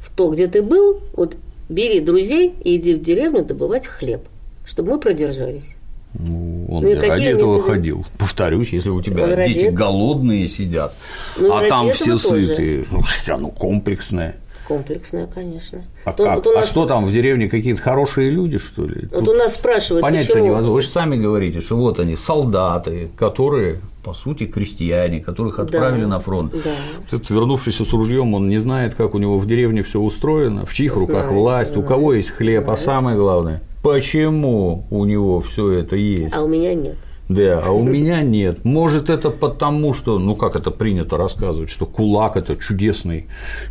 в то, где ты был, вот бери друзей и иди в деревню добывать хлеб, чтобы мы продержались. Ну, он Ну ради этого методы? ходил. Повторюсь, если у тебя Он дети этого? голодные сидят, Ну а там все тоже. сытые, ну, всё, ну, комплексное. Комплексная, конечно. А, Вот- как? вот а нас- что там в деревне какие-то хорошие люди, что ли? Вот Тут у нас спрашивают, Понять-то почему... невозможно. Вы же сами говорите, что вот они, солдаты, которые, по сути, крестьяне, которых отправили на фронт. да. Этот, вернувшийся с ружьем, он не знает, как у него в деревне все устроено, в чьих руках Знает, власть, у знает, кого есть хлеб, а самое главное, почему у него все это есть. А у меня нет. Да, а у меня нет. Может, это потому, что, ну как это принято рассказывать, что кулак это чудесный.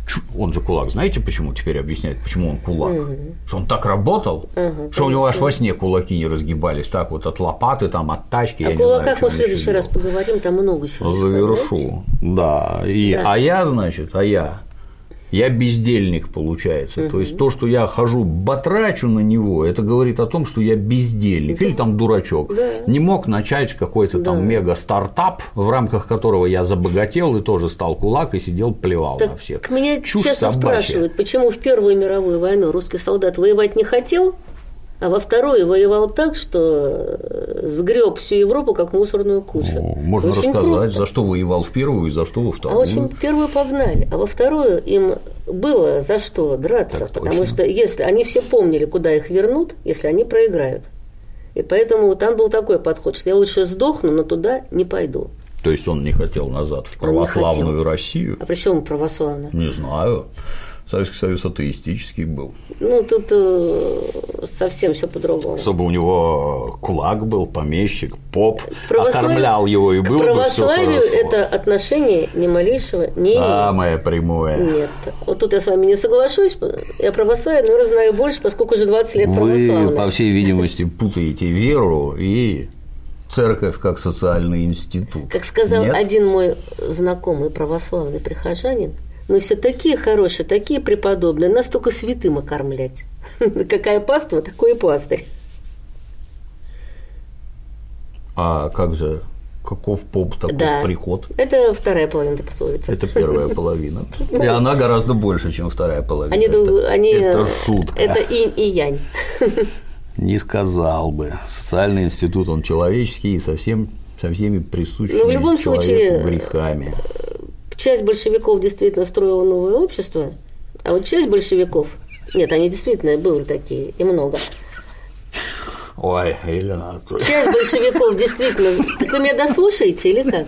чу- Он же кулак. Знаете, почему теперь объясняет, почему он кулак? Что он так работал, что у него аж во сне кулаки не разгибались, так вот от лопаты, там, от тачки. я О знаю, кулаках мы в следующий раз поговорим, там много сказать. Завершу. Да. И, Да. А я, значит, а я. Я бездельник, получается. То есть то, что я хожу, батрачу на него, это говорит о том, что я бездельник или там дурачок. Не мог начать какой-то там мега-стартап, в рамках которого я забогател и тоже стал кулак и сидел плевал на Так всех. меня Чушь часто собачья. спрашивают, почему в Первую мировую войну русский солдат воевать не хотел, а во Вторую воевал так, что э, сгреб всю Европу как мусорную кучу. Ну, Можно Очень рассказать, просто. за что воевал в первую и за что во А вторую. очень первую погнали, а во вторую им было за что драться, Так потому точно. что если они все помнили, куда их вернут, если они проиграют. И поэтому там был такой подход, что я лучше сдохну, но туда не пойду. То есть он не хотел назад в православную. Россию? А при чем православно? Не знаю. Советский Союз атеистический был. Ну, тут э, совсем все по-другому. Чтобы у него кулак был, помещик, поп, Православие- окормлял его и К было бы все православию хорошо. это отношение ни малейшего не имеет. Самое прямое. Нет. Вот тут я с вами не соглашусь. Я православие, наверное, знаю больше, поскольку уже 20 лет Вы, по всей видимости, путаете веру и церковь как социальный институт. Как сказал Нет? один мой знакомый православный прихожанин, мы все такие хорошие, такие преподобные, нас только святым окормлять. (laughs) Какая паства, такой и пастырь. А как же, каков поп, таков Да. приход? Это вторая половина этой пословицы. Это первая (laughs) половина. И она гораздо больше, чем вторая половина. Они, это, они, это шутка. Это инь и янь. (laughs) Не сказал бы. Социальный институт, он человеческий и совсем со всеми присущими Ну, в любом человеку случае, грехами. Часть большевиков действительно строила новое общество, а вот часть большевиков, нет, они действительно были такие, и много. Ой, Елена Анатольевна. Часть большевиков действительно... Так вы меня дослушаете или как?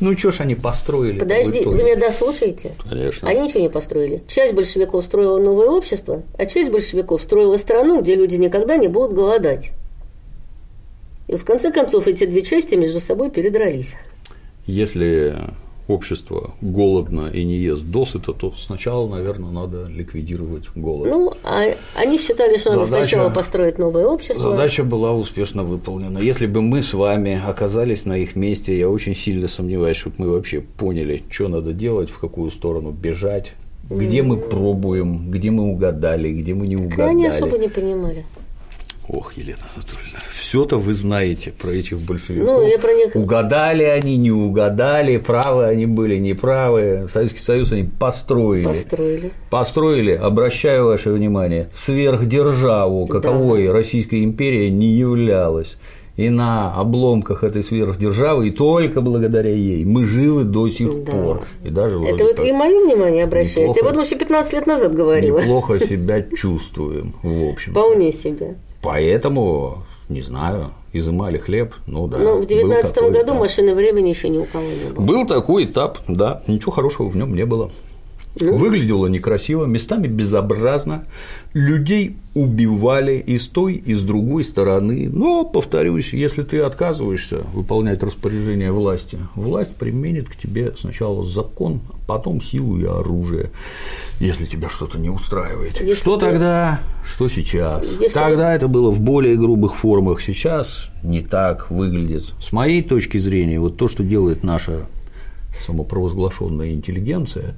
Ну, что ж они построили? Подожди, вы меня дослушаете? Конечно. Они ничего не построили. Часть большевиков строила новое общество, а часть большевиков строила страну, где люди никогда не будут голодать. И вот в конце концов эти две части между собой передрались. Если общество голодно и не ест досыта, то сначала, наверное, надо ликвидировать голод. Ну, а они считали, что надо Задача- сначала построить новое общество. Задача была успешно выполнена. Если бы мы с вами оказались на их месте, я очень сильно сомневаюсь, чтобы мы вообще поняли, что надо делать, в какую сторону бежать, где мы пробуем, где мы угадали, где мы не Так Они особо угадали. не понимали. Ох, Елена Анатольевна, все-то вы знаете про этих большевиков. Ну, я про них- Угадали они, не угадали, правы они были, неправы. Советский Союз они построили. Построили. Построили, обращаю ваше внимание, сверхдержаву, каковой Российская империя не являлась. И на обломках этой сверхдержавы, и только благодаря ей, мы живы до сих Да. пор. И даже Это вот и мое внимание обращаете. Я этом еще 15 лет назад говорила. неплохо себя (laughs) чувствуем, в общем. Вполне себе. Поэтому, не знаю, изымали хлеб, ну да. Но в был 19 такой году этап. машины времени еще ни у кого не было. Был такой этап, да, ничего хорошего в нем не было. Ну. Выглядело некрасиво, местами безобразно, людей убивали и с той, и с другой стороны. Но, повторюсь, если ты отказываешься выполнять распоряжение власти, власть применит к тебе сначала закон, а потом силу и оружие, если тебя что-то не устраивает. Если что бы- тогда, что сейчас? Если Тогда это было в более грубых формах, сейчас не так выглядит. С моей точки зрения, вот то, что делает наша самопровозглашенная интеллигенция,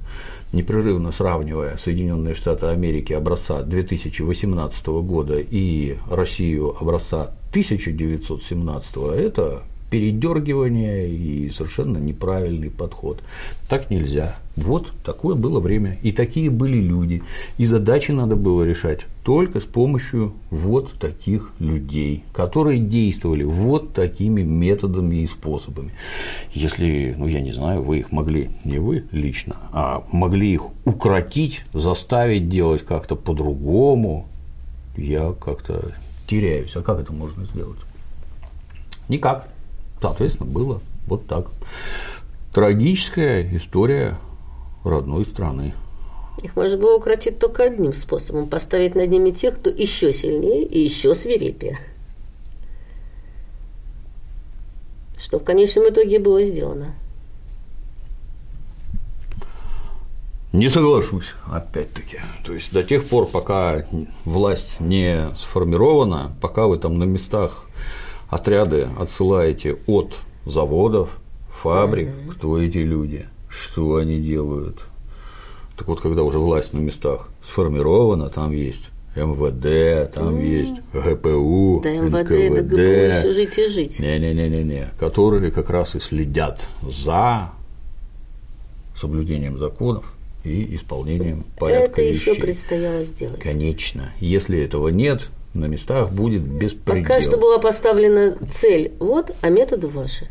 непрерывно сравнивая Соединенные Штаты Америки образца 2018 года и Россию образца 1917, это передергивание и совершенно неправильный подход. Так нельзя. Вот такое было время, и такие были люди, и задачи надо было решать только с помощью вот таких людей, которые действовали вот такими методами и способами. Если, ну я не знаю, вы их могли, не вы лично, а могли их укротить, заставить делать как-то по-другому, я как-то теряюсь. А как это можно сделать? Никак. Соответственно, было вот так. Трагическая история родной страны. Их можно было укротить только одним способом – поставить над ними тех, кто еще сильнее и еще свирепее. что в конечном итоге было сделано. Не соглашусь, опять-таки. То есть до тех пор, пока власть не сформирована, пока вы там на местах отряды отсылаете от заводов, фабрик, угу. кто эти люди, что они делают. Так вот, когда уже власть на местах сформирована, там есть МВД, там mm. есть ГПУ, да, МВД, НКВД. Да ГПУ еще жить и жить. Не-не-не-не, которые как раз и следят за соблюдением законов и исполнением порядка Это вещей. еще предстояло сделать. Конечно. Если этого нет, на местах будет беспредел. Пока что была поставлена цель, вот, а методы ваши.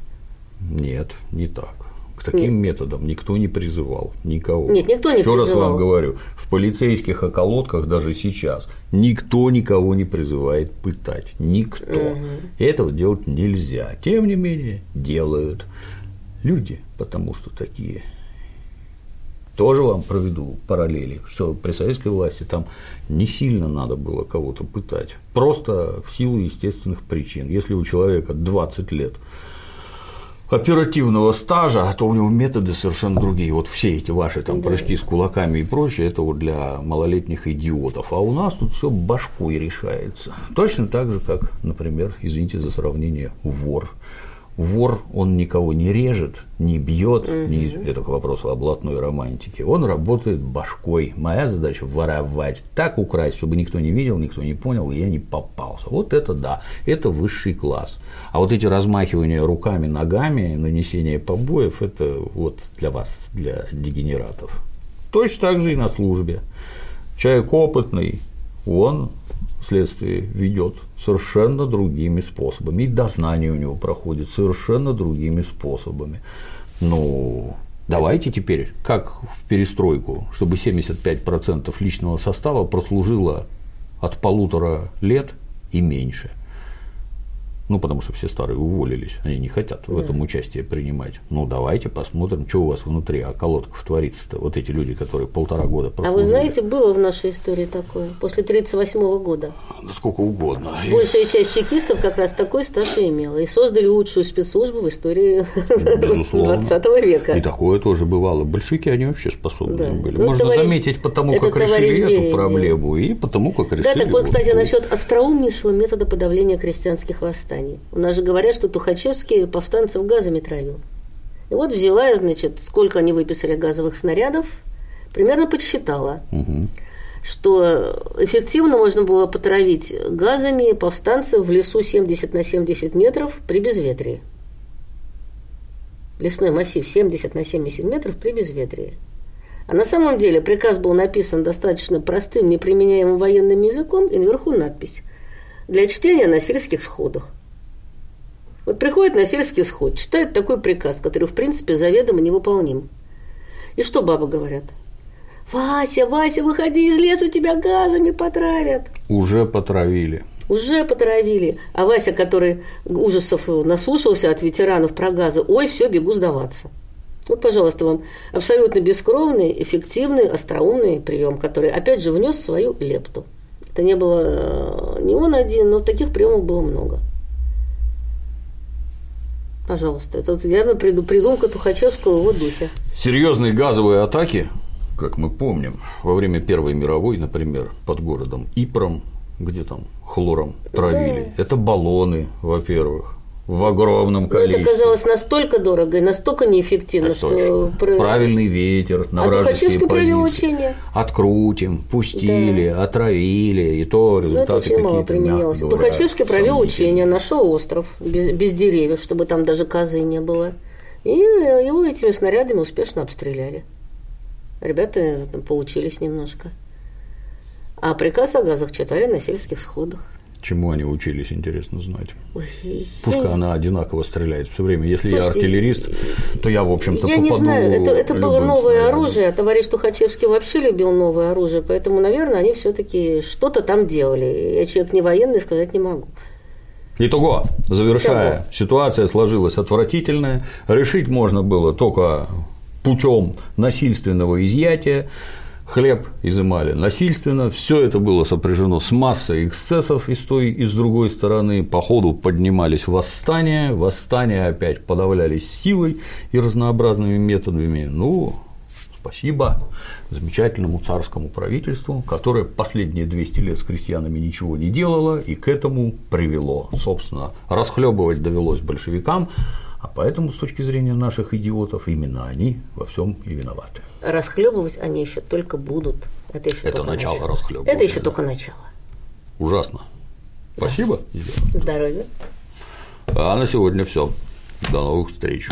Нет, не так. К таким Нет. методам никто не призывал, никого. Нет, никто не Еще призывал. раз вам говорю, в полицейских околотках даже сейчас никто никого не призывает пытать. Никто. Угу. Этого делать нельзя. Тем не менее, делают люди, потому что такие тоже вам проведу параллели, что при советской власти там не сильно надо было кого-то пытать, просто в силу естественных причин. Если у человека 20 лет оперативного стажа, то у него методы совершенно другие. Вот все эти ваши там прыжки с кулаками и прочее, это вот для малолетних идиотов. А у нас тут все башкой решается. Точно так же, как, например, извините за сравнение, вор вор, он никого не режет, не бьет, угу. не, это к вопросу о блатной романтике, он работает башкой. Моя задача воровать, так украсть, чтобы никто не видел, никто не понял, и я не попался. Вот это да, это высший класс. А вот эти размахивания руками, ногами, нанесение побоев, это вот для вас, для дегенератов. Точно так же и на службе. Человек опытный, он следствие ведет совершенно другими способами. И дознание у него проходит совершенно другими способами. Ну, давайте теперь, как в перестройку, чтобы 75% личного состава прослужило от полутора лет и меньше – ну, потому что все старые уволились, они не хотят да. в этом участие принимать. Ну, давайте посмотрим, что у вас внутри околотков творится-то. Вот эти люди, которые полтора года прослужили. А вы знаете, было в нашей истории такое, после 1938 года. Да сколько угодно. Большая часть чекистов как раз такой стаж и имела. И создали лучшую спецслужбу в истории Безусловно. 20 века. И такое тоже бывало. Большевики, они вообще способны да. были. Ну, Можно товарищ, заметить потому, как решили эту проблему, и потому, как решили. Да, так вот, кстати, насчет остроумнейшего метода подавления крестьянских восстаний восстаний. У нас же говорят, что Тухачевский повстанцев газами травил. И вот взяла я, значит, сколько они выписали газовых снарядов, примерно подсчитала, угу. что эффективно можно было потравить газами повстанцев в лесу 70 на 70 метров при безветрии. Лесной массив 70 на 70 метров при безветрии. А на самом деле приказ был написан достаточно простым, неприменяемым военным языком, и наверху надпись «Для чтения на сельских сходах». Вот приходит на сельский сход, читает такой приказ, который, в принципе, заведомо невыполним. И что бабы говорят? Вася, Вася, выходи из леса, тебя газами потравят. Уже потравили. Уже потравили. А Вася, который ужасов наслушался от ветеранов про газы, ой, все, бегу сдаваться. Вот, пожалуйста, вам абсолютно бескровный, эффективный, остроумный прием, который, опять же, внес свою лепту. Это не было э, не он один, но таких приемов было много. Пожалуйста, это вот явно придумка Тухачевского в его духе. Серьезные газовые атаки, как мы помним, во время Первой мировой, например, под городом Ипром, где там хлором травили. Да. Это баллоны, во-первых в огромном количестве. Но это казалось настолько дорого и настолько неэффективно, так что точно. правильный ветер на а вражеские позиции. провел учение. Открутим, пустили, да. отравили, и то результаты какие-то мало применялось. Тухачевский провел учение, нашел остров без, без деревьев, чтобы там даже козы не было, и его этими снарядами успешно обстреляли. Ребята там поучились немножко. А приказ о газах читали на сельских сходах. Чему они учились, интересно знать. Пушка, она одинаково стреляет все время. Если Слушайте, я артиллерист, то я, в общем-то, Я не знаю, это, это было новое снарядом. оружие, а товарищ Тухачевский вообще любил новое оружие, поэтому, наверное, они все таки что-то там делали. Я человек не военный, сказать не могу. Итого, завершая, Итого. ситуация сложилась отвратительная. Решить можно было только путем насильственного изъятия хлеб изымали насильственно, все это было сопряжено с массой эксцессов и с той, и с другой стороны, по ходу поднимались восстания, восстания опять подавлялись силой и разнообразными методами, ну, спасибо замечательному царскому правительству, которое последние 200 лет с крестьянами ничего не делало и к этому привело. Собственно, расхлебывать довелось большевикам, а поэтому, с точки зрения наших идиотов, именно они во всем и виноваты. Расхлебывать они еще только будут. Это еще Это только начало начало. расхлебывания, Это еще да. только начало. Ужасно. Спасибо. Елена. Здоровья. А на сегодня все. До новых встреч.